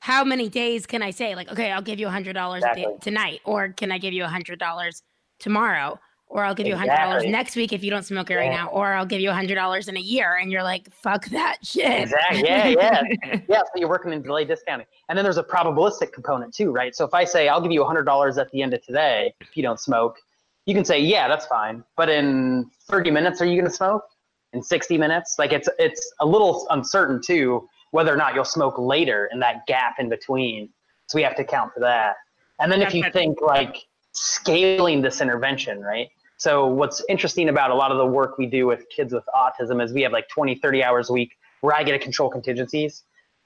how many days can I say, like, okay, I'll give you a hundred dollars exactly. tonight, or can I give you a hundred dollars tomorrow? Or I'll give you a hundred dollars next week if you don't smoke it yeah. right now, or I'll give you a hundred dollars in a year, and you're like, fuck that shit. Exactly. Yeah, yeah, [LAUGHS] yeah. So you're working in delay discounting, and then there's a probabilistic component too, right? So if I say I'll give you a hundred dollars at the end of today if you don't smoke, you can say yeah, that's fine, but in 30 minutes, are you going to smoke? In 60 minutes, like it's it's a little uncertain too whether or not you'll smoke later in that gap in between. So we have to account for that. And then if you think like scaling this intervention, right? So what's interesting about a lot of the work we do with kids with autism is we have like 20, 30 hours a week where I get to control contingencies.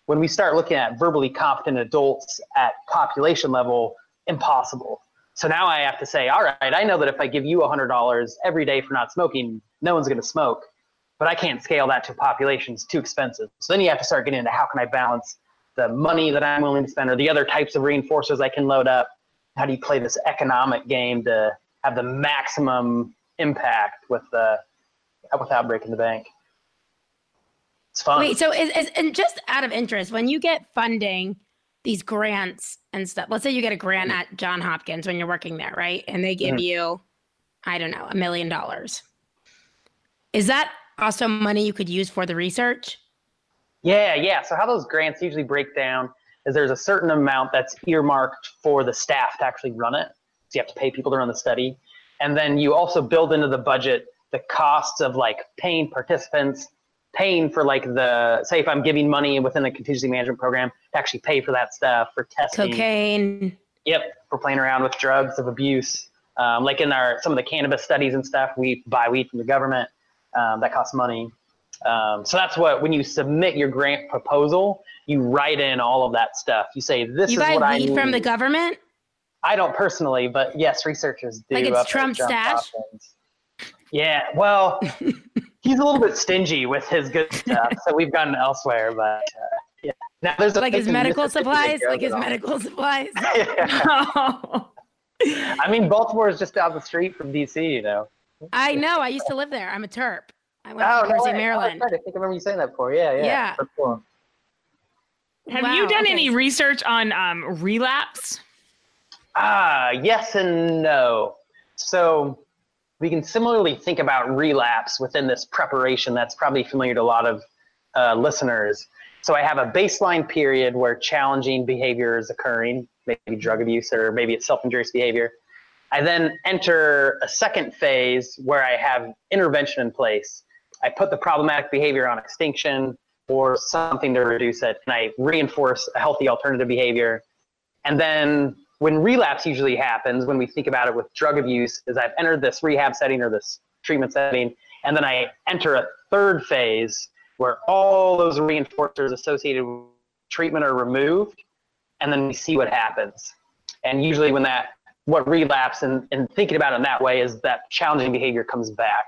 When we start looking at verbally competent adults at population level, impossible. So now I have to say, all right, I know that if I give you $100 every day for not smoking, no one's going to smoke, but I can't scale that to populations too expensive. So then you have to start getting into how can I balance the money that I'm willing to spend or the other types of reinforcers I can load up. How do you play this economic game to have the maximum impact with the without breaking the bank. It's fun. Wait, so is, is and just out of interest, when you get funding, these grants and stuff. Let's say you get a grant mm-hmm. at John Hopkins when you're working there, right? And they give mm-hmm. you, I don't know, a million dollars. Is that also money you could use for the research? Yeah, yeah. So how those grants usually break down is there's a certain amount that's earmarked for the staff to actually run it you have to pay people to run the study. And then you also build into the budget the costs of like paying participants, paying for like the say if I'm giving money within the contingency management program to actually pay for that stuff for testing. Cocaine. Yep, for playing around with drugs of abuse. Um, like in our some of the cannabis studies and stuff, we buy weed from the government. Um, that costs money. Um, so that's what when you submit your grant proposal, you write in all of that stuff. You say this you is what I need. from the government. I don't personally, but yes, researchers do. Like it's Trump stash. Yeah, well, [LAUGHS] he's a little bit stingy with his good stuff, so we've gone elsewhere. But uh, yeah, now there's like his medical supplies, [LAUGHS] like his medical supplies. I mean, Baltimore is just down the street from DC. You know. I know. I used to live there. I'm a Terp. I went oh, to Jersey, no, Maryland. I think I remember you saying that before. Yeah, yeah. Yeah. Cool. Have wow, you done okay. any research on um, relapse? Ah, yes and no. So we can similarly think about relapse within this preparation that's probably familiar to a lot of uh, listeners. So I have a baseline period where challenging behavior is occurring, maybe drug abuse or maybe it's self-injurious behavior. I then enter a second phase where I have intervention in place. I put the problematic behavior on extinction or something to reduce it, and I reinforce a healthy alternative behavior. And then when relapse usually happens, when we think about it with drug abuse, is I've entered this rehab setting or this treatment setting, and then I enter a third phase where all those reinforcers associated with treatment are removed, and then we see what happens. And usually, when that what relapse and, and thinking about it in that way is that challenging behavior comes back.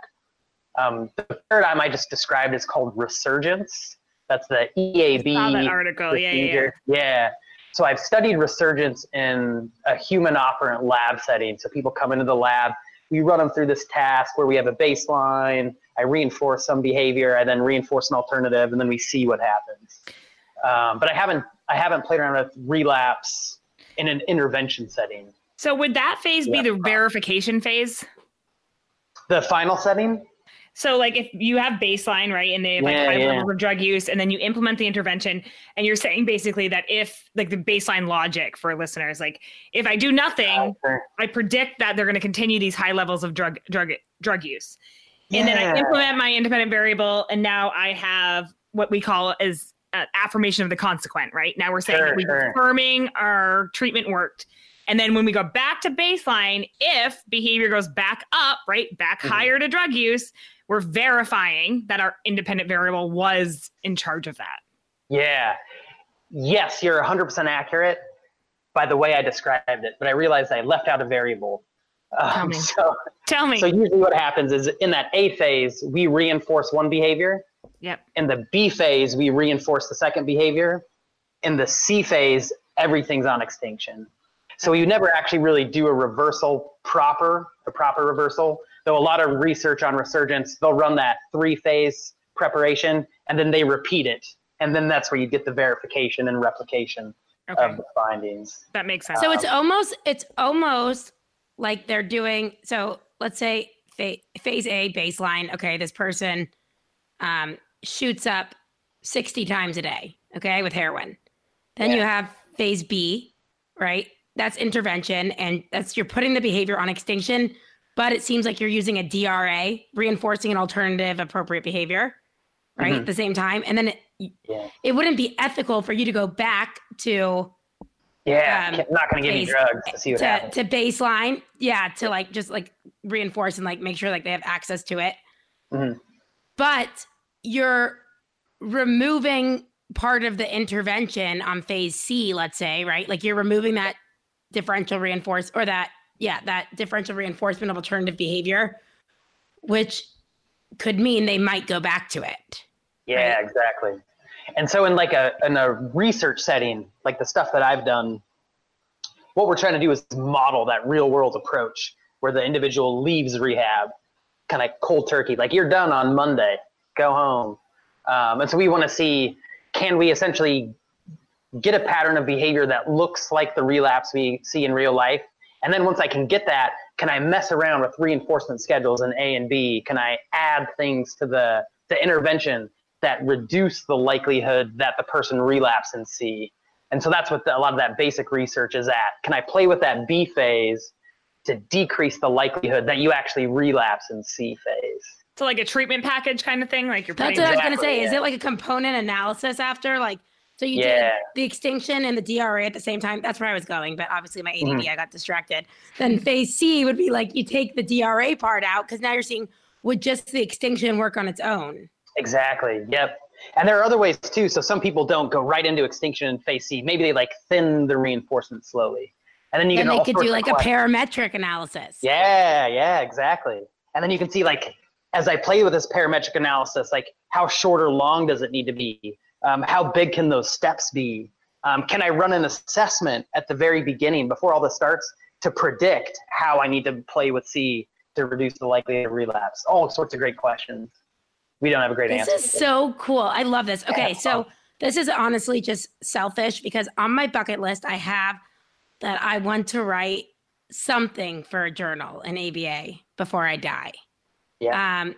Um, the paradigm I just described is called resurgence. That's the EAB. that article. Yeah, yeah, yeah. Yeah. So I've studied resurgence in a human operant lab setting. So people come into the lab, we run them through this task where we have a baseline. I reinforce some behavior, I then reinforce an alternative, and then we see what happens. Um, but I haven't I haven't played around with relapse in an intervention setting. So would that phase yeah. be the verification phase? The final setting? So, like, if you have baseline, right, and they have like high yeah. levels of drug use, and then you implement the intervention, and you're saying basically that if, like, the baseline logic for listeners, like, if I do nothing, I predict that they're going to continue these high levels of drug drug drug use. and then I implement my independent variable, and now I have what we call as uh, affirmation of the consequent. Right now, we're saying Sure, that we're sure. affirming our treatment worked, and then when we go back to baseline, if behavior goes back up, right, back Mhm. higher to drug use, we're verifying that our independent variable was in charge of that. Yeah. Yes, you're 100% accurate by the way I described it, but I realized I left out a variable. Tell Um, me. so, Tell me. so usually what happens is in that A phase, we reinforce one behavior. yep. In the B phase, we reinforce the second behavior. In the C phase, everything's on extinction. So you never actually really do a reversal proper, a proper reversal. Though a lot of research on resurgence, they'll run that three phase preparation and then they repeat it. And then that's where you get the verification and replication Okay. of the findings. that makes sense. So it's almost it's almost like they're doing. So let's say fa- phase A baseline. Okay, this person um, shoots up sixty times a day. Okay, with heroin. Then you have phase B, right? That's intervention, and that's you're putting the behavior on extinction. But it seems like you're using a DRA, reinforcing an alternative appropriate behavior, right? Mhm. At the same time, and then it, Yeah. it wouldn't be ethical for you to go back to Yeah. Um, I'm not going to give you drugs to see what to, happens. to baseline yeah to like just like reinforce and like make sure like they have access to it Mhm. but you're removing part of the intervention on phase c let's say right like you're removing that differential reinforce or that yeah that differential reinforcement of alternative behavior which could mean they might go back to it Yeah, exactly. And so in like a in a research setting, like the stuff that I've done, what we're trying to do is model that real world approach where the individual leaves rehab, kind of cold turkey, like you're done on Monday, go home. Um, and so we want to see can we essentially get a pattern of behavior that looks like the relapse we see in real life. And then once I can get that, can I mess around with reinforcement schedules in A and B? Can I add things to the, the intervention that reduce the likelihood that the person relapse in C? And so that's what the, a lot of that basic research is at. Can I play with that B phase to decrease the likelihood that you actually relapse in C phase? so like a treatment package kind of thing, like you're That's what I was gonna say. Is it like a component analysis after? Like, so you Yeah. did the extinction and the DRA at the same time. That's where I was going, but obviously my ADD, Mhm. I got distracted. Then phase C would be like you take the DRA part out because now you're seeing would just the extinction work on its own? Exactly. Yep. And there are other ways too. So some people don't go right into extinction in phase C. Maybe they like thin the reinforcement slowly, and then you Then get they could do like a parametric analysis. Yeah, yeah, exactly. And then you can see like as I play with this parametric analysis, like how short or long does it need to be? Um, how big can those steps be? Um, can I run an assessment at the very beginning before all this starts to predict how I need to play with C to reduce the likelihood of relapse? All sorts of great questions. We don't have a great This answer. This is so cool. I love this. Okay, Yeah. so this is honestly just selfish because on my bucket list, I have that I want to write something for a journal, an ABA, before I die. Yeah. Um,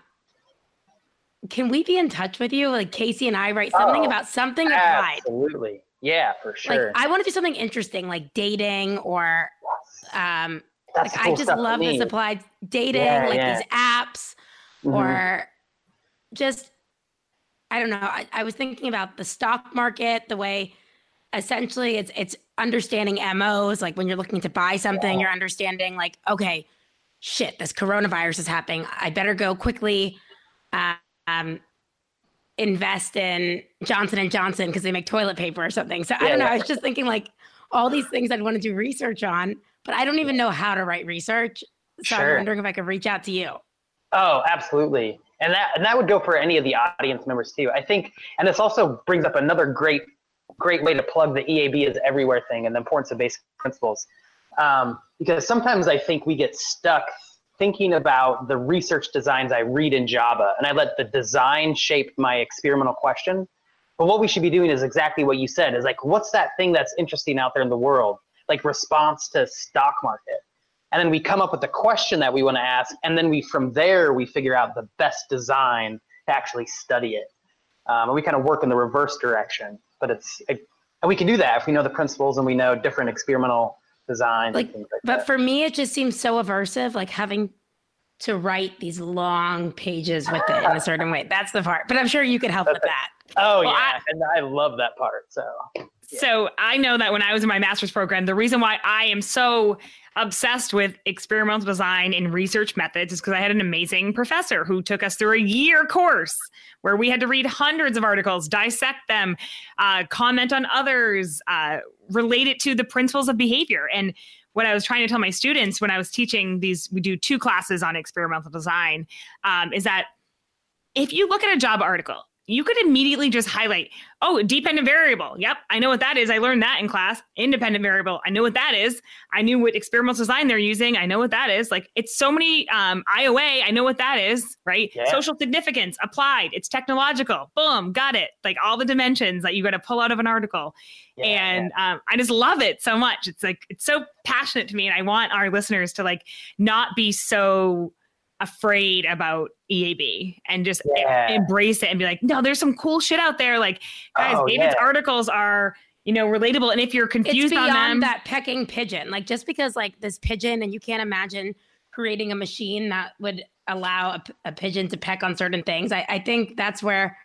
can we be in touch with you? Like Casey and I write something Oh, about something applied. Absolutely. Yeah, for sure. Like I want to do something interesting, like dating or um, That's like the I just love this applied dating, Yeah, like yeah. these apps Mhm. or just I don't know. I, I was thinking about the stock market, the way essentially it's it's understanding MOs, like when you're looking to buy something, you're understanding like, okay, shit, this coronavirus is happening. I better go quickly um invest in Johnson and Johnson because they make toilet paper or something. So I don't know. yeah. I was just thinking like all these things I'd want to do research on, but I don't even know how to write research. So Sure. I'm wondering if I could reach out to you. Oh, absolutely. And that and that would go for any of the audience members too. I think and this also brings up another great great way to plug the EAB is everywhere thing and the importance of basic principles. Um, because sometimes I think we get stuck thinking about the research designs I read in JABA and I let the design shape my experimental question. But what we should be doing is exactly what you said is like, what's that thing that's interesting out there in the world? Like response to stock market. And then we come up with the question that we want to ask. And then we, from there, we figure out the best design to actually study it. Um, and we kind of work in the reverse direction, but it's, it, and we can do that if we know the principles and we know different experimental designs Like, like But that. for me, it just seems so aversive, like having to write these long pages with it in a certain way. That's the part. But I'm sure you could help with [LAUGHS] that. Oh Well, yeah, I- and I love that part. So So I know that when I was in my master's program, the reason why I am so obsessed with experimental design and research methods is because I had an amazing professor who took us through a year course where we had to read hundreds of articles, dissect them, uh, comment on others, uh, relate it to the principles of behavior. And what I was trying to tell my students when I was teaching these, we do two classes on experimental design, um, is that if you look at a job article, you could immediately just highlight, oh, dependent variable. Yep, I know what that is. I learned that in class. Independent variable. I know what that is. I knew what experimental design they're using. I know what that is. Like it's so many um, IOA. I know what that is. Right. Yeah. Social significance applied. It's technological. Boom, got it. Like all the dimensions that you got to pull out of an article yeah, and um, I just love it so much. It's like it's so passionate to me, and I want our listeners to like not be so afraid about EAB and just Yeah. embrace it and be like, no, there's some cool shit out there. Like, guys, Oh, David's yeah. articles are you know relatable, and if you're It's confused on them, that pecking pigeon. Like just because like this pigeon and you can't imagine creating a machine that would allow a pigeon to peck on certain things. I, I think that's where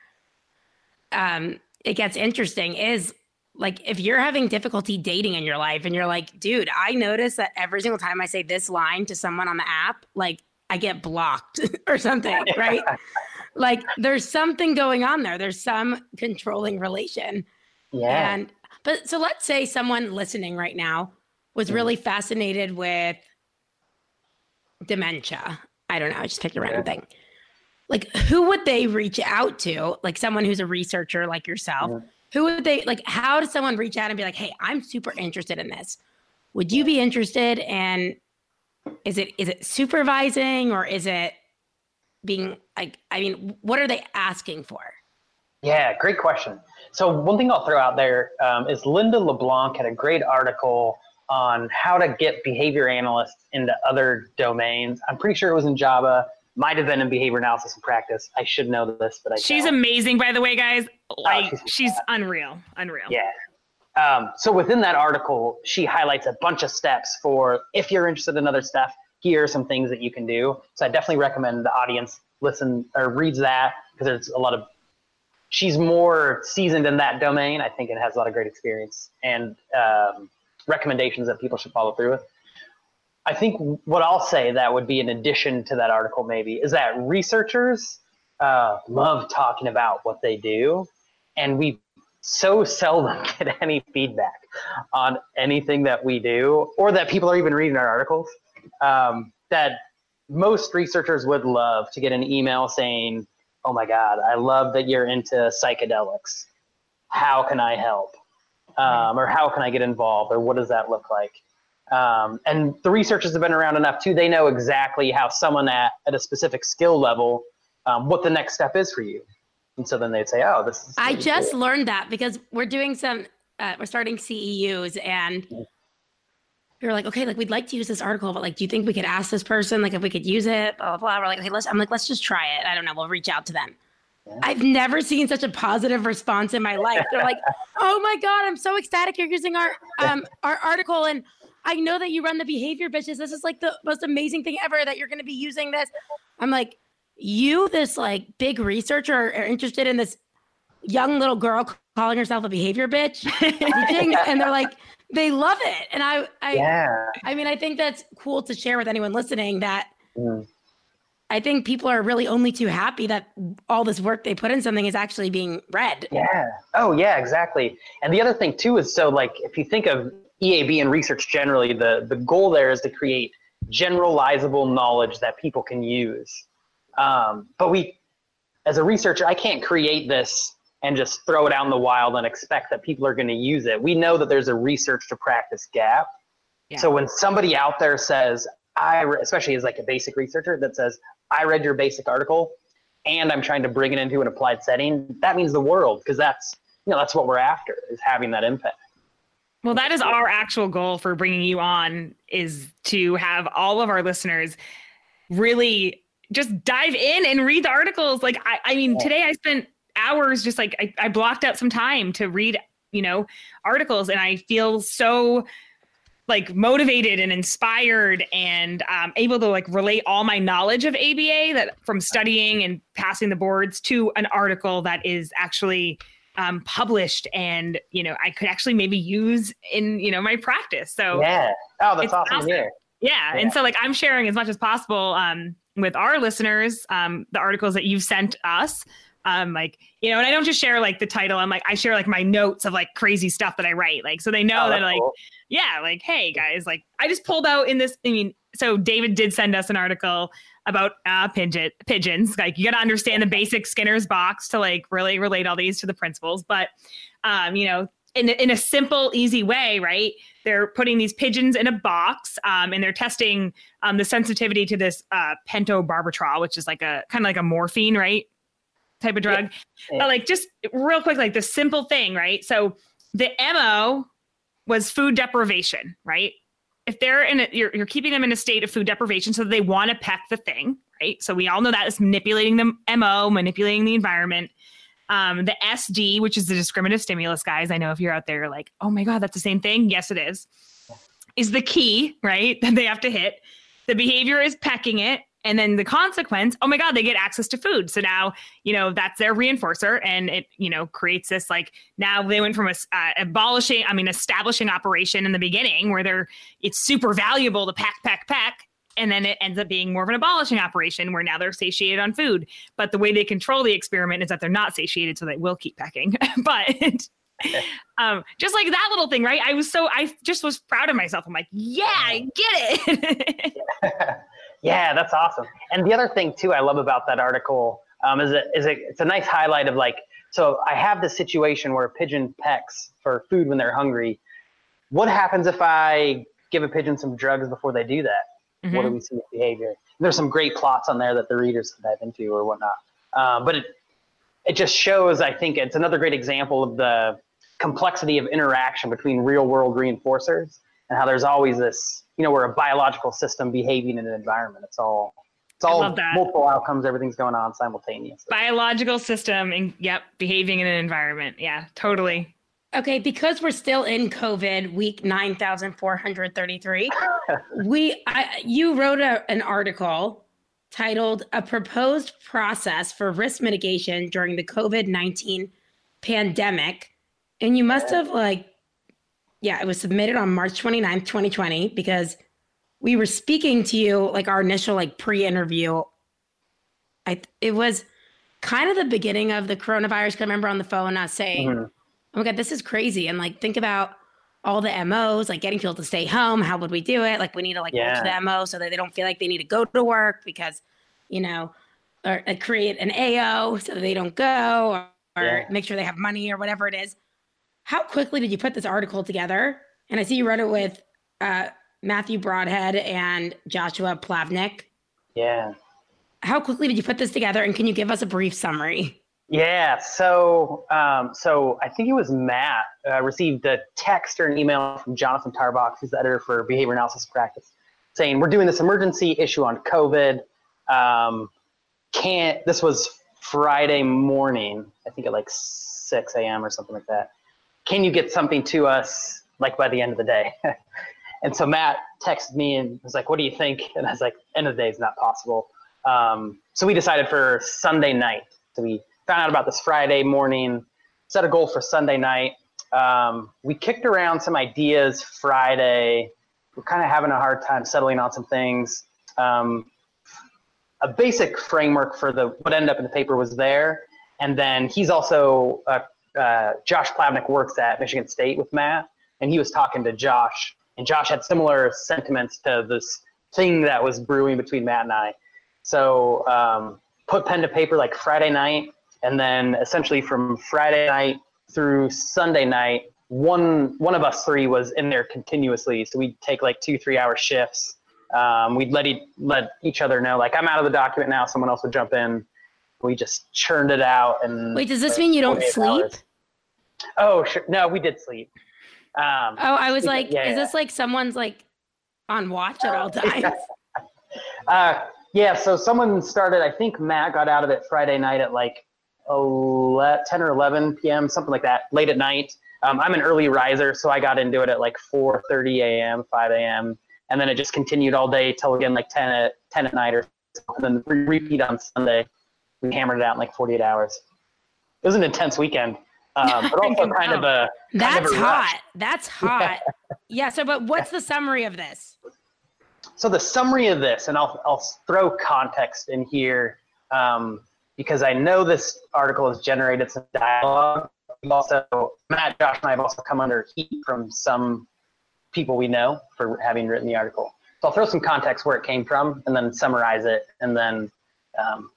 um, it gets interesting is like if you're having difficulty dating in your life and you're like, dude, I notice that every single time I say this line to someone on the app, like I get blocked [LAUGHS] or something, [LAUGHS] right? like there's something going on there. There's some controlling relation. yeah, And but so let's say someone listening right now was Mhm. really fascinated with dementia. I don't know, I just picked a random Yeah. thing. Like who would they reach out to? Like someone who's a researcher like yourself. Mhm. Who would they like how does someone reach out and be like, "Hey, I'm super interested in this." Would you be interested and is it is it supervising or is it being like I mean, what are they asking for? Yeah, great question. So one thing I'll throw out there um, is Linda LeBlanc had a great article on how to get behavior analysts into other domains. I'm pretty sure it was in JABA, might have been in behavior analysis and practice. I should know this, but I she's don't. amazing, by the way, guys. Like she's- she's unreal, unreal. Yeah. Um, so within that article, she highlights a bunch of steps for if you're interested in other stuff. Here are some things that you can do. So I definitely recommend the audience listen or reads that because there's a lot of. She's more seasoned in that domain. I think it has a lot of great experience and um, recommendations that people should follow through with. I think what I'll say that would be in addition to that article maybe is that researchers uh, love talking about what they do, and we so seldom [LAUGHS] get any feedback on anything that we do or that people are even reading our articles um, that most researchers would love to get an email saying oh my god i love that you're into psychedelics. How can i help? Um, or how can i get involved? Or what does that look like? Um, and the researchers have been around enough too. They know exactly how someone at, at a specific skill level um, what the next step is for you and so then they'd say oh this is I just cool." learned that because we're doing some, uh, we're starting CEUs and we were like, okay, like we'd like to use this article, but like, do you think we could ask this person, like if we could use it, blah, blah, blah. We're like, okay, let's, I'm like, let's just try it. I don't know. We'll reach out to them. Yeah. I've never seen such a positive response in my life. They're like, [LAUGHS] oh my God, I'm so ecstatic you're using our, um, our article. And I know that you run the behavior bitches. This is like the most amazing thing ever that you're going to be using this. I'm like, you, this like big researcher, are interested in this young little girl calling herself a behavior bitch, [LAUGHS] and they're like, they love it. And I, I, yeah I mean, I think that's cool to share with anyone listening. That Mm. I think people are really only too happy that all this work they put in something is actually being read. Yeah. Oh, yeah, exactly. And the other thing too is so like if you think of EAB and research generally, the the goal there is to create generalizable knowledge that people can use. Um, but we, as a researcher, I can't create this and just throw it out in the wild and expect that people are going to use it. We know that there's a research to practice gap. Yeah. So when somebody out there says, I, re- especially as like a basic researcher that says, I read your basic article and I'm trying to bring it into an applied setting, that means the world because that's, you know, that's what we're after is having that impact. Well, that is our actual goal for bringing you on is to have all of our listeners really just dive in and read the articles. Like, I, I mean, Yeah. today I spent hours just like I, I blocked out some time to read, you know, articles, and I feel so like motivated and inspired and um, able to like relate all my knowledge of ABA that from studying and passing the boards to an article that is actually um, published and you know I could actually maybe use in you know my practice. So yeah, oh that's awesome. awesome. Yeah. yeah, and so like I'm sharing as much as possible um, with our listeners um, the articles that you've sent us um like you know and i don't just share like the title. I'm like i share like my notes of like crazy stuff that i write. Like so they know oh, that like cool. yeah like hey guys like i just pulled out in this i mean so david did send us an article about uh pigeon pigeons. Like you got to understand the basic skinner's box to like really relate all these to the principles. But um you know in, in a simple easy way right they're putting these pigeons in a box um, and they're testing um, the sensitivity to this uh, pentobarbital which is like a kind of like a morphine right type of drug. Yeah. But like just real quick, like the simple thing, right? So the MO was food deprivation, right? If they're in a, you're, you're keeping them in a state of food deprivation so they want to peck the thing, right? So we all know that is manipulating the MO, manipulating the environment. Um, the SD, which is the discriminative stimulus, guys. I know if you're out there you're like, oh my God, that's the same thing. Yes, it is. Is the key, right? [LAUGHS] That they have to hit. The behavior is pecking it and then the consequence oh my god they get access to food so now you know that's their reinforcer and it you know creates this like now they went from a uh, abolishing i mean establishing operation in the beginning where they're it's super valuable to pack pack pack and then it ends up being more of an abolishing operation where now they're satiated on food but the way they control the experiment is that they're not satiated so they will keep pecking [LAUGHS] but [LAUGHS] um, just like that little thing, right? I was so I just was proud of myself. I'm like, yeah, I get it. [LAUGHS] Yeah, that's awesome. And the other thing too, I love about that article um, is it is it, it's a nice highlight of like, so I have this situation where a pigeon pecks for food when they're hungry. What happens if I give a pigeon some drugs before they do that? Mm-hmm. What do we see with behavior? There's some great plots on there that the readers can dive into or whatnot. Um, but it it just shows, I think, it's another great example of the complexity of interaction between real world reinforcers and how there's always this you know we're a biological system behaving in an environment. It's all it's all multiple outcomes. Everything's going on simultaneously. Biological system and yep, behaving in an environment. Yeah, totally. Okay, because we're still in COVID, week nine thousand four hundred thirty-three. [LAUGHS] we, I, you wrote a, an article titled "A Proposed Process for Risk Mitigation During the COVID nineteen Pandemic," and you must have like yeah, it was submitted on March 29th, 2020, because we were speaking to you like our initial like pre-interview. I it was kind of the beginning of the coronavirus. I remember on the phone us saying, mm-hmm. "Oh my god, this is crazy!" And like think about all the MOs, like getting people to stay home. How would we do it? Like we need to like yeah. the MO so that they don't feel like they need to go to work because, you know, or uh, create an AO so that they don't go or, or yeah. make sure they have money or whatever it is. How quickly did you put this article together? And I see you wrote it with uh, Matthew Brodhead and Joshua Plavnick. Yeah. How quickly did you put this together? And can you give us a brief summary? Yeah, so um, so I think it was Matt uh, received a text or an email from Jonathan Tarbox, who's the editor for Behavior Analysis Practice, saying we're doing this emergency issue on COVID. Um, can't this was Friday morning, I think at like 6 a.m. or something like that can you get something to us like by the end of the day? [LAUGHS] and so Matt texted me and was like, what do you think? [LAUGHS] And I was like, end of the day is not possible. Um, so we decided for Sunday night. So we found out about this Friday morning, set a goal for Sunday night. Um, we kicked around some ideas Friday. We're kind of having a hard time settling on some things. Um, a basic framework for the what ended up in the paper was there, and then he's also a uh, Josh Plavnick works at Michigan State with Matt, and he was talking to Josh, and Josh had similar sentiments to this thing that was brewing between Matt and I. So um, put pen to paper like Friday night, and then essentially from Friday night through Sunday night, one one of us three was in there continuously. So we'd take like two three hour shifts. Um, we'd let, e- let each other know like I'm out of the document now. Someone else would jump in we just churned it out and wait does this mean you don't sleep hours. oh sure no we did sleep um, oh i was like yeah, is yeah. this like someone's like on watch at all [LAUGHS] times uh, yeah so someone started i think matt got out of it friday night at like 11, 10 or 11 p.m something like that late at night Um, I'm an early riser, so I got into it at like 4:30 a.m., 5 a.m., and then it just continued all day till again like 10 at 10 at night or and then repeat on Sunday. We hammered it out in like 48 hours. It was an intense weekend, um, [LAUGHS] but also kind of a kind That's of a hot. That's [LAUGHS] hot. yeah. So, but what's the summary of this? So the summary of this, and I'll I'll throw context in here um, because I know this article has generated some dialogue. Also Matt, Josh, and I have also come under heat from some people we know for having written the article. So I'll throw some context where it came from, and then summarize it, and then um,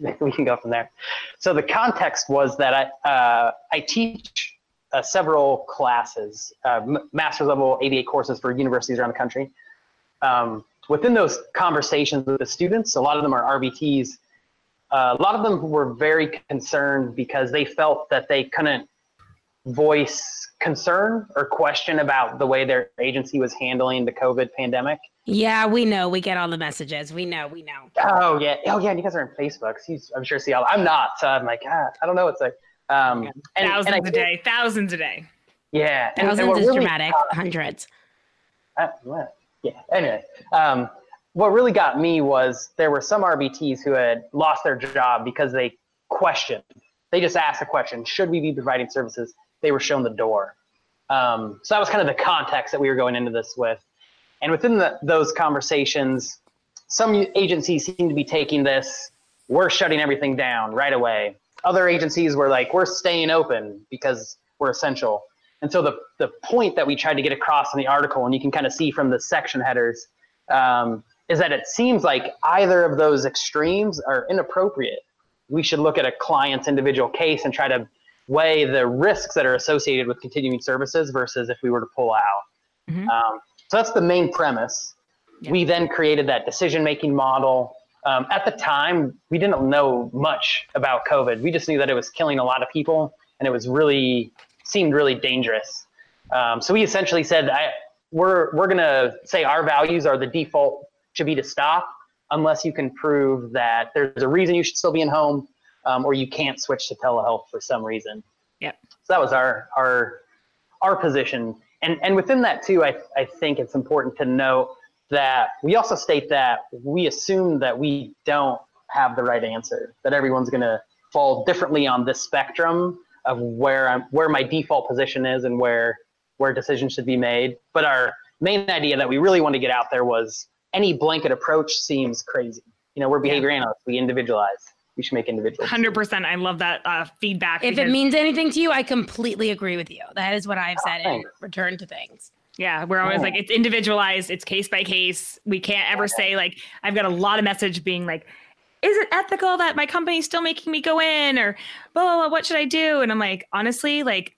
[LAUGHS] we can go from there. So the context was that I uh, I teach uh, several classes, uh, master's level ABA courses for universities around the country um, within those conversations with the students, a lot of them are RBTs. Uh, a lot of them were very concerned because they felt that they couldn't voice concern or question about the way their agency was handling the COVID pandemic. Yeah, we know. We get all the messages. We know. We know. Oh yeah, oh yeah, and you guys are on Facebook. So you, I'm sure see all. I'm not, so I'm like, ah, I don't know. It's like, um, and, thousands and a think- day, thousands a day. Yeah, and- and Thousands what is really- dramatic. Hundreds. Uh, yeah. Anyway, um, what really got me was there were some RBTs who had lost their job because they questioned. They just asked a question: Should we be providing services? They were shown the door. Um, so that was kind of the context that we were going into this with. And within the, those conversations, some agencies seem to be taking this: we're shutting everything down right away. Other agencies were like, we're staying open because we're essential. And so the, the point that we tried to get across in the article, and you can kind of see from the section headers, um, is that it seems like either of those extremes are inappropriate. We should look at a client's individual case and try to weigh the risks that are associated with continuing services versus if we were to pull out. Mhm. Um, so that's the main premise. Yeah. We then created that decision making model. Um, at the time, we didn't know much about COVID. We just knew that it was killing a lot of people and it was really seemed really dangerous. Um, so we essentially said, I, we're we're gonna say our values are the default should be to stop unless you can prove that there's a reason you should still be in home um, or you can't switch to telehealth for some reason. Yep. So that was our our our position, and and within that too, I I think it's important to note that we also state that we assume that we don't have the right answer, that everyone's gonna fall differently on this spectrum of where I'm where my default position is and where where decisions should be made. But our main idea that we really wanted to get out there was any blanket approach seems crazy. You know, we're behavior analysts. We individualize. We should make individual. Hundred percent. I love that uh, feedback. If it means anything to you, I completely agree with you. That is what I've said in return to things. Yeah, we're always Yeah. like it's individualized, it's case by case. We can't ever say like I've got a lot of message being like, is it ethical that my company's still making me go in or blah blah blah, what should I do? And I'm like, honestly, like.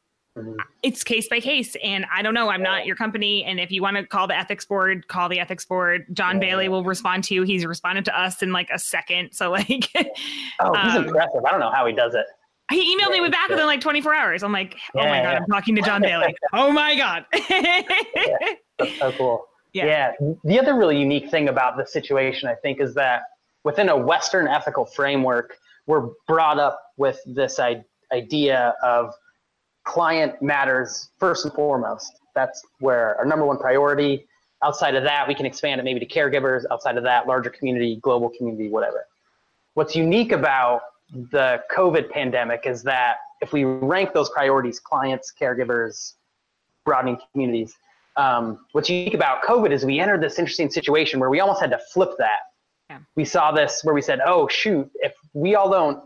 It's case by case. And I don't know, I'm not your company. And if you want to call the ethics board, call the ethics board. Jon Yeah. Bailey will respond to you. He's responded to us in like a second. So [LAUGHS] like Oh, he's Um, impressive. I don't know how he does it. he emailed me Yeah, with back within like 24 hours. I'm like, oh my God. I'm talking to Jon [LAUGHS] Bailey. oh my God. That's so cool. [LAUGHS] Yeah. The other really unique thing about this situation, I think, is that within a Western ethical framework, we're brought up with this I- idea of client matters first and foremost. That's where our number one priority. Outside of that, we can expand it maybe to caregivers. Outside of that, larger community, global community, whatever. What's unique about the COVID pandemic is that if we rank those priorities, clients, caregivers, broadening communities, um, what's unique about COVID is we entered this interesting situation where we almost had to flip that. Yeah. We saw this where we said, oh, shoot, if we all don't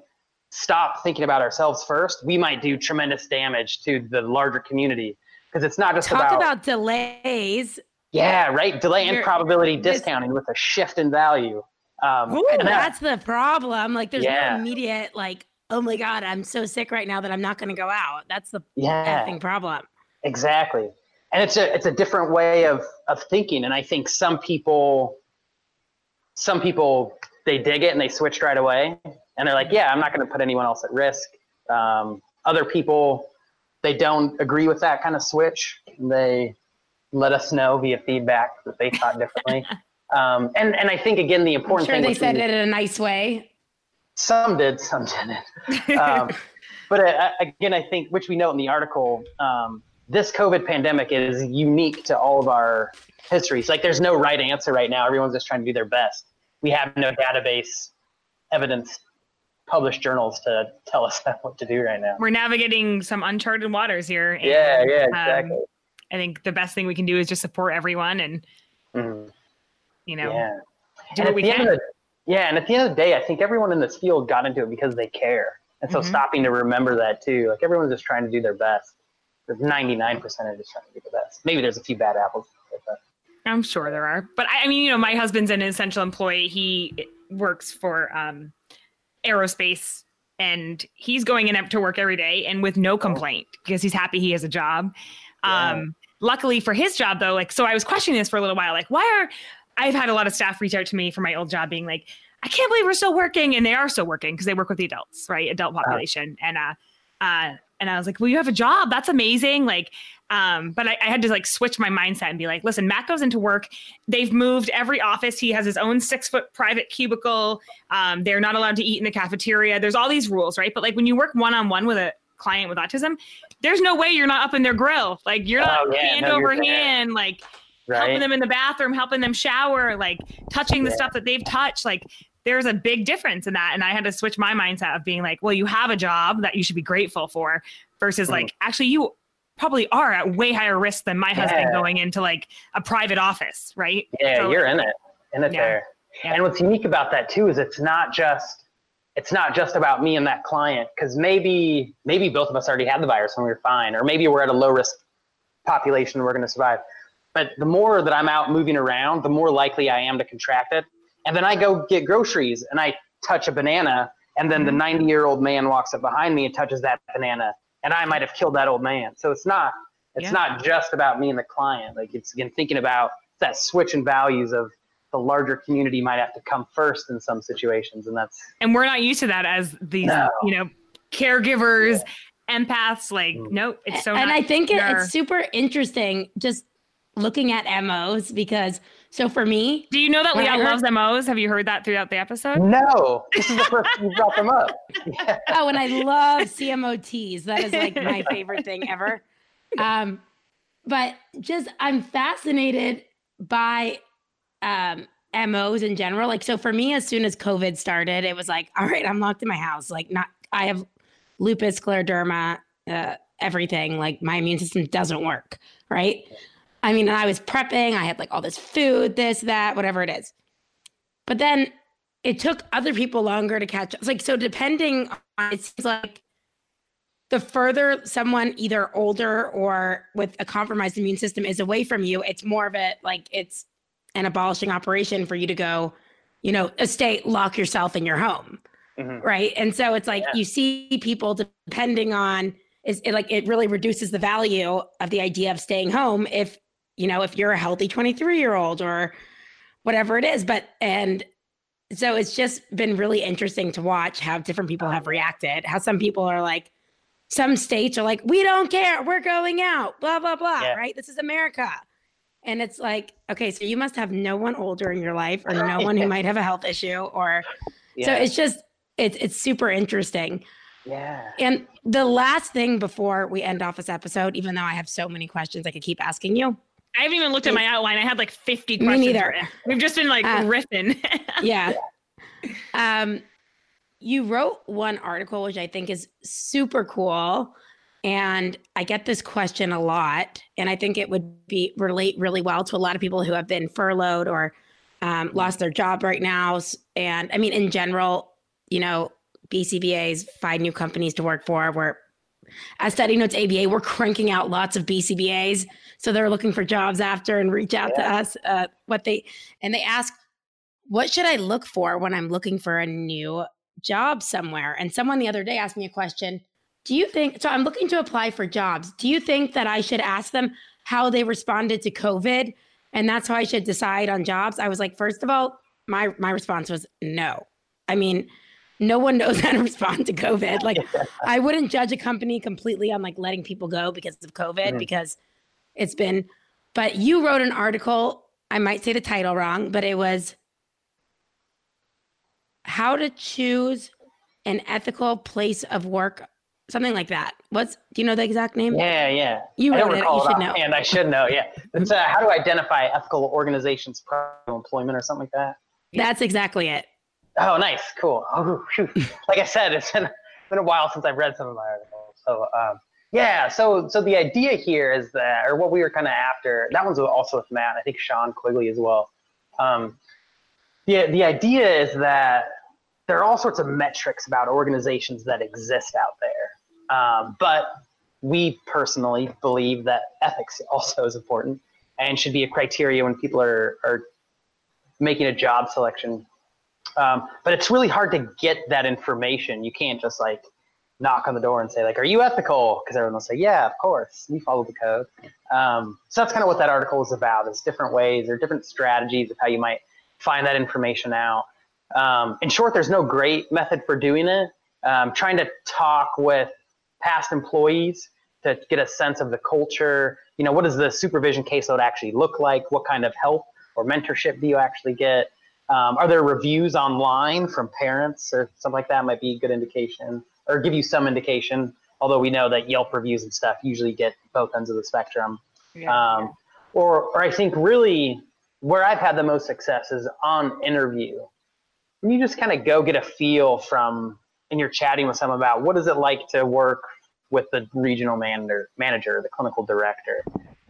stop thinking about ourselves first, we might do tremendous damage to the larger community. Because it's not just Talk about, about delays. yeah, right, delay and probability discounting with a shift in value. Um, Ooh, that- That's the problem. Like, there's Yeah. no immediate, like, oh my God, I'm so sick right now that I'm not going to go out. That's the yeah, problem. Exactly. And it's a it's a different way of of thinking. And I think some people some people they dig it and they switch right away and they're like, yeah, I'm not going to put anyone else at risk. Um, other people they don't agree with that kind of switch. They let us know via feedback that they thought differently. [LAUGHS] um, and and I think again the I'm important sure thing they said we- it in a nice way. some did, some didn't. [LAUGHS] Um, but uh, again, I think, which we note in the article, um, this COVID pandemic is unique to all of our histories. Like there's no right answer right now. Everyone's just trying to do their best. We have no database evidence published journals to tell us [LAUGHS] what to do right now. We're navigating some uncharted waters here. And, yeah, yeah, um, exactly. Um, I think the best thing we can do is just support everyone and, mm-hmm. you know, yeah. do and what we can. The, yeah, and at the end of the day, I think everyone in this field got into it because they care. And so mm-hmm. stopping to remember that too, like everyone's just trying to do their best. There's 99% are just trying to do the best. Maybe there's a few bad apples. I'm sure there are. But I, I mean, you know, my husband's an essential employee. He works for um, aerospace and he's going in to work every day and with no complaint because he's happy he has a job. Yeah. Um, luckily for his job though, like, so I was questioning this for a little while, like, why are, I've had a lot of staff reach out to me for my old job being like, I can't believe we're still working. And they are still working because they work with the adults, right? Adult population. And, uh, uh, and I was like, well, you have a job. That's amazing. Like, um, but I, I, had to like switch my mindset and be like, listen, Matt goes into work. They've moved every office. He has his own six foot private cubicle. Um, they're not allowed to eat in the cafeteria. There's all these rules, right? But like when you work one on one with a client with autism, there's no way you're not up in their grill. Like you're not oh, yeah, hand no, over hand, like right. helping them in the bathroom, helping them shower, like touching the stuff that they've touched. Like there's a big difference in that. And I had to switch my mindset of being like, well, you have a job that you should be grateful for versus mm. like, actually, you probably are at way higher risk than my husband yeah. going into like a private office, right? Yeah, so, you're in it, in it yeah. there. Yeah. And what's unique about that too is it's not just it's not just about me and that client because maybe maybe both of us already had the virus and we are fine, or maybe we're at a low risk population and we're going to survive. But the more that I'm out moving around, the more likely I am to contract it. And then I go get groceries and I touch a banana, and then the mm-hmm. 90 year old man walks up behind me and touches that banana and I might have killed that old man. So it's not it's yeah. not just about me and the client. Like it's again thinking about that switch in values of the larger community might have to come first in some situations, and that's and we're not used to that as these no. you know caregivers. Yeah. Empaths, like, mm. nope, it's so. And I think it, it's super interesting just looking at MOs because so for me, do you know that Liat loves MOs? Have you heard that throughout the episode? No, this is the first you brought them up. Yeah. [LAUGHS] Oh, and I love CMOTs. That is like my favorite thing ever. Um, but just I'm fascinated by um, MOs in general. Like, so for me, as soon as COVID started, it was like, all right, I'm locked in my house. Like, not I have lupus, scleroderma, uh, everything. Like, my immune system doesn't work. Right. I mean, I was prepping, I had like all this food, this, that, whatever it is. But then it took other people longer to catch up. It's like, so depending on, it seems like the further someone either older or with a compromised immune system is away from you, it's more of a like it's an abolishing operation for you to go, you know, stay, lock yourself in your home. Mm-hmm. Right. And so it's like yeah. you see people depending on is it like it really reduces the value of the idea of staying home if you know, if you're a healthy 23 year old or whatever it is. But, and so it's just been really interesting to watch how different people have reacted, how some people are like, some states are like, we don't care, we're going out, blah, blah, blah, yeah. right? This is America. And it's like, okay, so you must have no one older in your life or no one who [LAUGHS] might have a health issue or yeah. so it's just it's it's super interesting. Yeah. And the last thing before we end off this episode, even though I have so many questions I could keep asking you, I haven't even looked at my outline. I had like 50 questions. Me neither. We've just been like uh, riffing. [LAUGHS] yeah. Um, you wrote one article, which I think is super cool. And I get this question a lot. And I think it would be relate really well to a lot of people who have been furloughed or um, lost their job right now. And I mean, in general, you know, BCBA's find new companies to work for. We're at Study Notes ABA, we're cranking out lots of BCBAs so they're looking for jobs after and reach out yeah. to us. Uh, what they and they ask, what should I look for when I'm looking for a new job somewhere? And someone the other day asked me a question. Do you think so? I'm looking to apply for jobs. Do you think that I should ask them how they responded to COVID? And that's how I should decide on jobs. I was like, first of all, my my response was no. I mean, no one knows [LAUGHS] how to respond to COVID. Like, [LAUGHS] I wouldn't judge a company completely on like letting people go because of COVID, mm-hmm. because it's been, but you wrote an article. I might say the title wrong, but it was how to choose an ethical place of work something like that. What's do you know the exact name? Yeah, yeah. You I don't wrote it. You it should know. And I should know. Yeah, it's uh, how to identify ethical organizations' pro employment or something like that. That's exactly it. Oh, nice, cool. Oh, [LAUGHS] like I said, it's been, been a while since I've read some of my articles. So, um, yeah. So, so the idea here is that, or what we were kind of after. That one's also with Matt. I think Shawn Quigley as well. Um, the the idea is that there are all sorts of metrics about organizations that exist out there, um, but we personally believe that ethics [LAUGHS] also is important and should be a criteria when people are are making a job selection um, but it's really hard to get that information. You can't just like knock on the door and say like, "Are you ethical?" Because everyone will say, "Yeah, of course, we follow the code." Um, so that's kind of what that article is about: is different ways or different strategies of how you might find that information out. Um, in short, there's no great method for doing it. Um, trying to talk with past employees to get a sense of the culture. You know, what does the supervision caseload actually look like? What kind of help or mentorship do you actually get? Um, are there reviews online from parents or something like that? Might be a good indication, or give you some indication. Although we know that Yelp reviews and stuff usually get both ends of the spectrum. Yeah. Um, or, or I think really where I've had the most success is on interview. When you just kind of go get a feel from, and you're chatting with someone about what is it like to work with the regional manager, manager, the clinical director.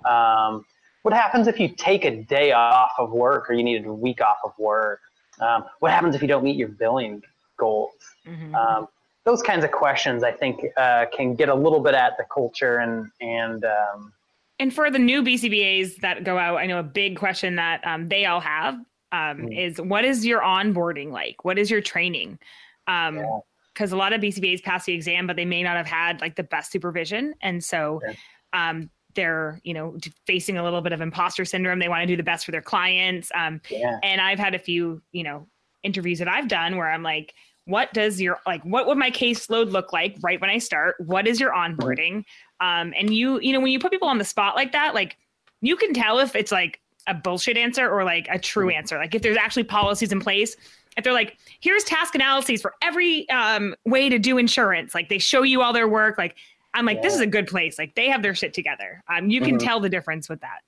Um, what happens if you take a day off of work or you need a week off of work? Um, what happens if you don't meet your billing goals? Mhm. Um, those kinds of questions, I think, uh, can get a little bit at the culture and and um, And for the new BCBAs that go out, I know a big question that um, they all have um, Mm. is what is your onboarding like? What is your training? Um, Yeah. Because a lot of BCBAs pass the exam, but they may not have had like the best supervision, and so Yeah. um, they're you know facing a little bit of imposter syndrome. They want to do the best for their clients. Um, yeah, and I've had a few you know interviews that I've done where I'm like, what does your like what would my caseload look like right when I start? What is your onboarding? Um, and you you know when you put people on the spot like that, like you can tell if it's like a bullshit answer or like a true answer. Like if there's actually policies in place. If they're like, here's task analyses for every um, way to do insurance, like they show you all their work, like I'm like, this is a good place. Like they have their shit together. Um, you can Mhm. tell the difference with that.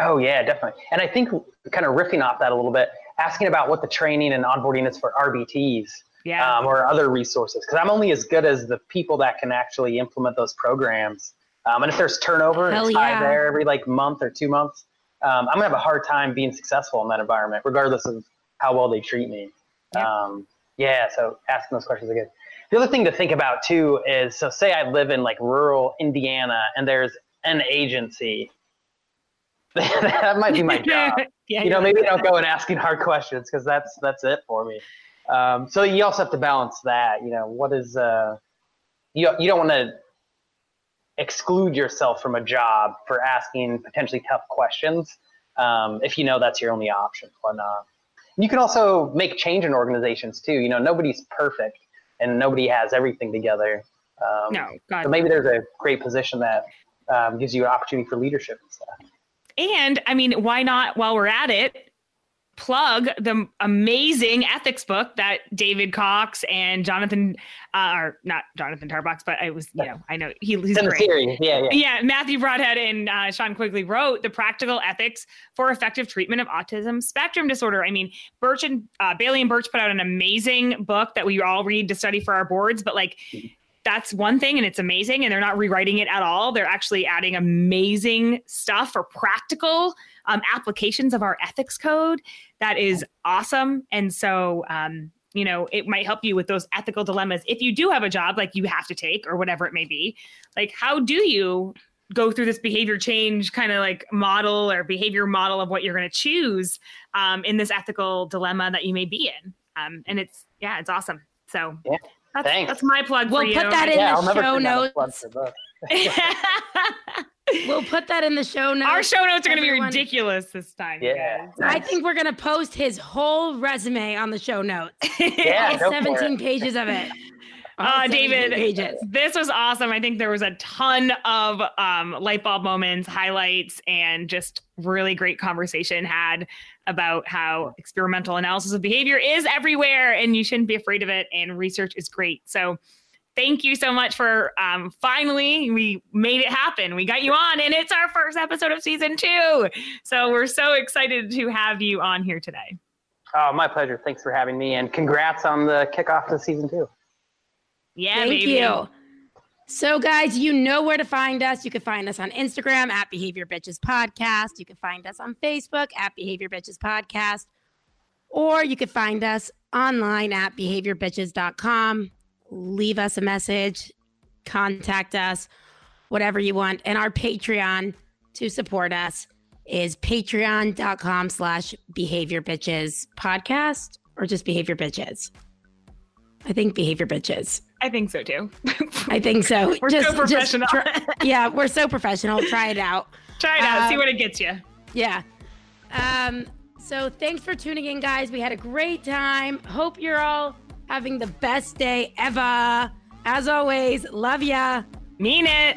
Oh yeah, definitely. And I think kind of riffing off that a little bit, asking about what the training and onboarding is for RBTs Yeah. um, or other resources, because I'm only as good as the people that can actually implement those programs. Um, and if there's turnover, Hell it's high there every like month or two months. Um, I'm gonna have a hard time being successful in that environment, regardless of how well they treat me. Yeah. Um, yeah. So asking those questions again. The other thing to think about too is, so say I live in like rural Indiana and there's an agency. [LAUGHS] that might be my [LAUGHS] job yeah. you know, maybe don't go and asking hard questions because that's that's it for me. Um, so you also have to balance that. You know, what is uh, you you don't want to exclude yourself from a job for asking potentially tough questions um, if you know that's your only option. Whatnot. You can also make change in organizations too. You know, nobody's perfect and nobody has everything together. Um, no, God. So maybe there's a great position that um, gives you an opportunity for leadership and stuff. And I mean, why not, while we're at it, plug the amazing ethics book that David Cox and Jonathan, uh, or not Jonathan Tarbox, but I was, you know, I know he, he's It's in the great. series. Yeah, yeah. Yeah, Matthew Brodhead and uh, Shawn Quigley wrote the practical ethics for effective treatment of autism spectrum disorder. I mean, Burch and uh, Bailey and Burch put out an amazing book that we all read to study for our boards, but like that's one thing and it's amazing and they're not rewriting it at all. They're actually adding amazing stuff for practical um, applications of our ethics code. That is awesome. And so, um, you know, it might help you with those ethical dilemmas. If you do have a job like you have to take or whatever it may be, like how do you go through this behavior change kind of like model or behavior model of what you're going to choose um, in this ethical dilemma that you may be in? Um, and it's, yeah, it's awesome. So Yeah. that's, Thanks. that's my plug We'll for you. put that in yeah, the I'll never show forget notes. [LAUGHS] [LAUGHS] plug for both. We'll put that in the show notes. Our show notes are going to be ridiculous this time. Yeah. guys. I think we're gonna post his whole resume on the show notes. [LAUGHS] Yeah, All 17 it. pages of it. [LAUGHS] All Uh, David, pages. this was awesome. I think there was a ton of um, light bulb moments, highlights, and just really great conversation had about how experimental analysis of behavior is everywhere and you shouldn't be afraid of it. And research is great. So thank you so much for um, finally we made it happen. We got you on, and it's our first episode of season two. So we're so excited to have you on here today. Oh, my pleasure. Thanks for having me, and congrats on the kickoff to season two. Yeah, Thank baby. you. So, guys, you know where to find us. You can find us on Instagram at Behavior Bitches Podcast. You can find us on Facebook at Behavior Bitches Podcast. Or you can find us online at behaviorbitches.com. Leave us a message, contact us, whatever you want. And our Patreon to support us is patreon.com slash behavior bitches podcast or just behavior bitches. I think behavior bitches. I think so too. [LAUGHS] I think so. We're so professional. try- [LAUGHS] yeah, we're so professional. Try it out. Try it out. see Um, what it gets you. Yeah. Um, so thanks for tuning in, guys. We had a great time. Hope you're all having the best day ever. As always, love ya. Mean it.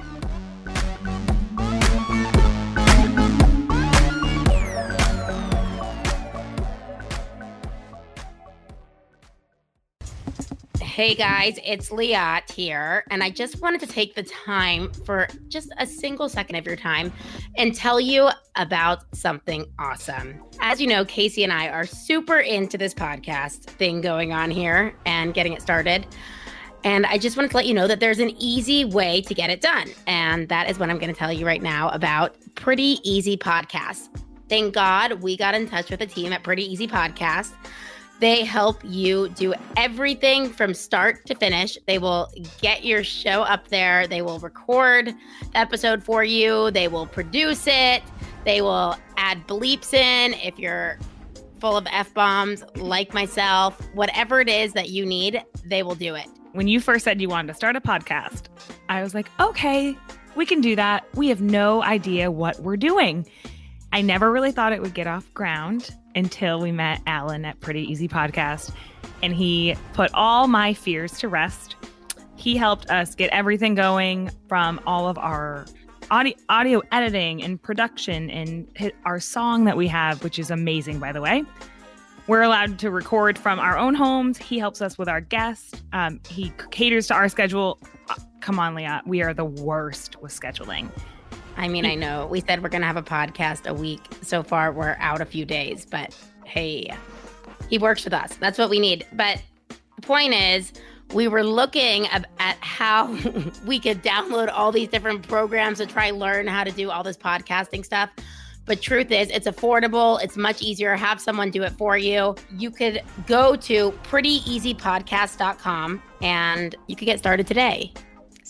Hey guys, it's Liat here, and I just wanted to take the time for just a single second of your time and tell you about something awesome. As you know, Casey and I are super into this podcast thing going on here and getting it started. And I just wanted to let you know that there's an easy way to get it done. And that is what I'm going to tell you right now about Pretty Easy Podcast. Thank God we got in touch with the team at Pretty Easy Podcast. They help you do everything from start to finish. They will get your show up there. They will record the episode for you. They will produce it. They will add bleeps in if you're full of F bombs, like myself. Whatever it is that you need, they will do it. When you first said you wanted to start a podcast, I was like, okay, we can do that. We have no idea what we're doing. I never really thought it would get off ground until we met Alan at Pretty Easy Podcast, and he put all my fears to rest. He helped us get everything going from all of our audio, audio editing and production and our song that we have, which is amazing, by the way. We're allowed to record from our own homes. He helps us with our guests. Um, he caters to our schedule. Uh, come on, Liat. We are the worst with scheduling. I mean, I know we said we're going to have a podcast a week. So far, we're out a few days, but hey, he works with us. That's what we need. But the point is, we were looking at how [LAUGHS] we could download all these different programs to try learn how to do all this podcasting stuff. But truth is, it's affordable. It's much easier. Have someone do it for you. You could go to prettyeasypodcast.com and you could get started today.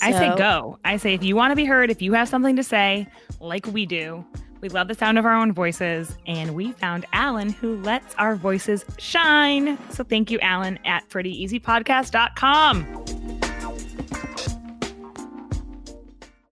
I say go. I say if you want to be heard, if you have something to say, like we do, we love the sound of our own voices. And we found Alan who lets our voices shine. So thank you, Alan, at prettyeasypodcast.com.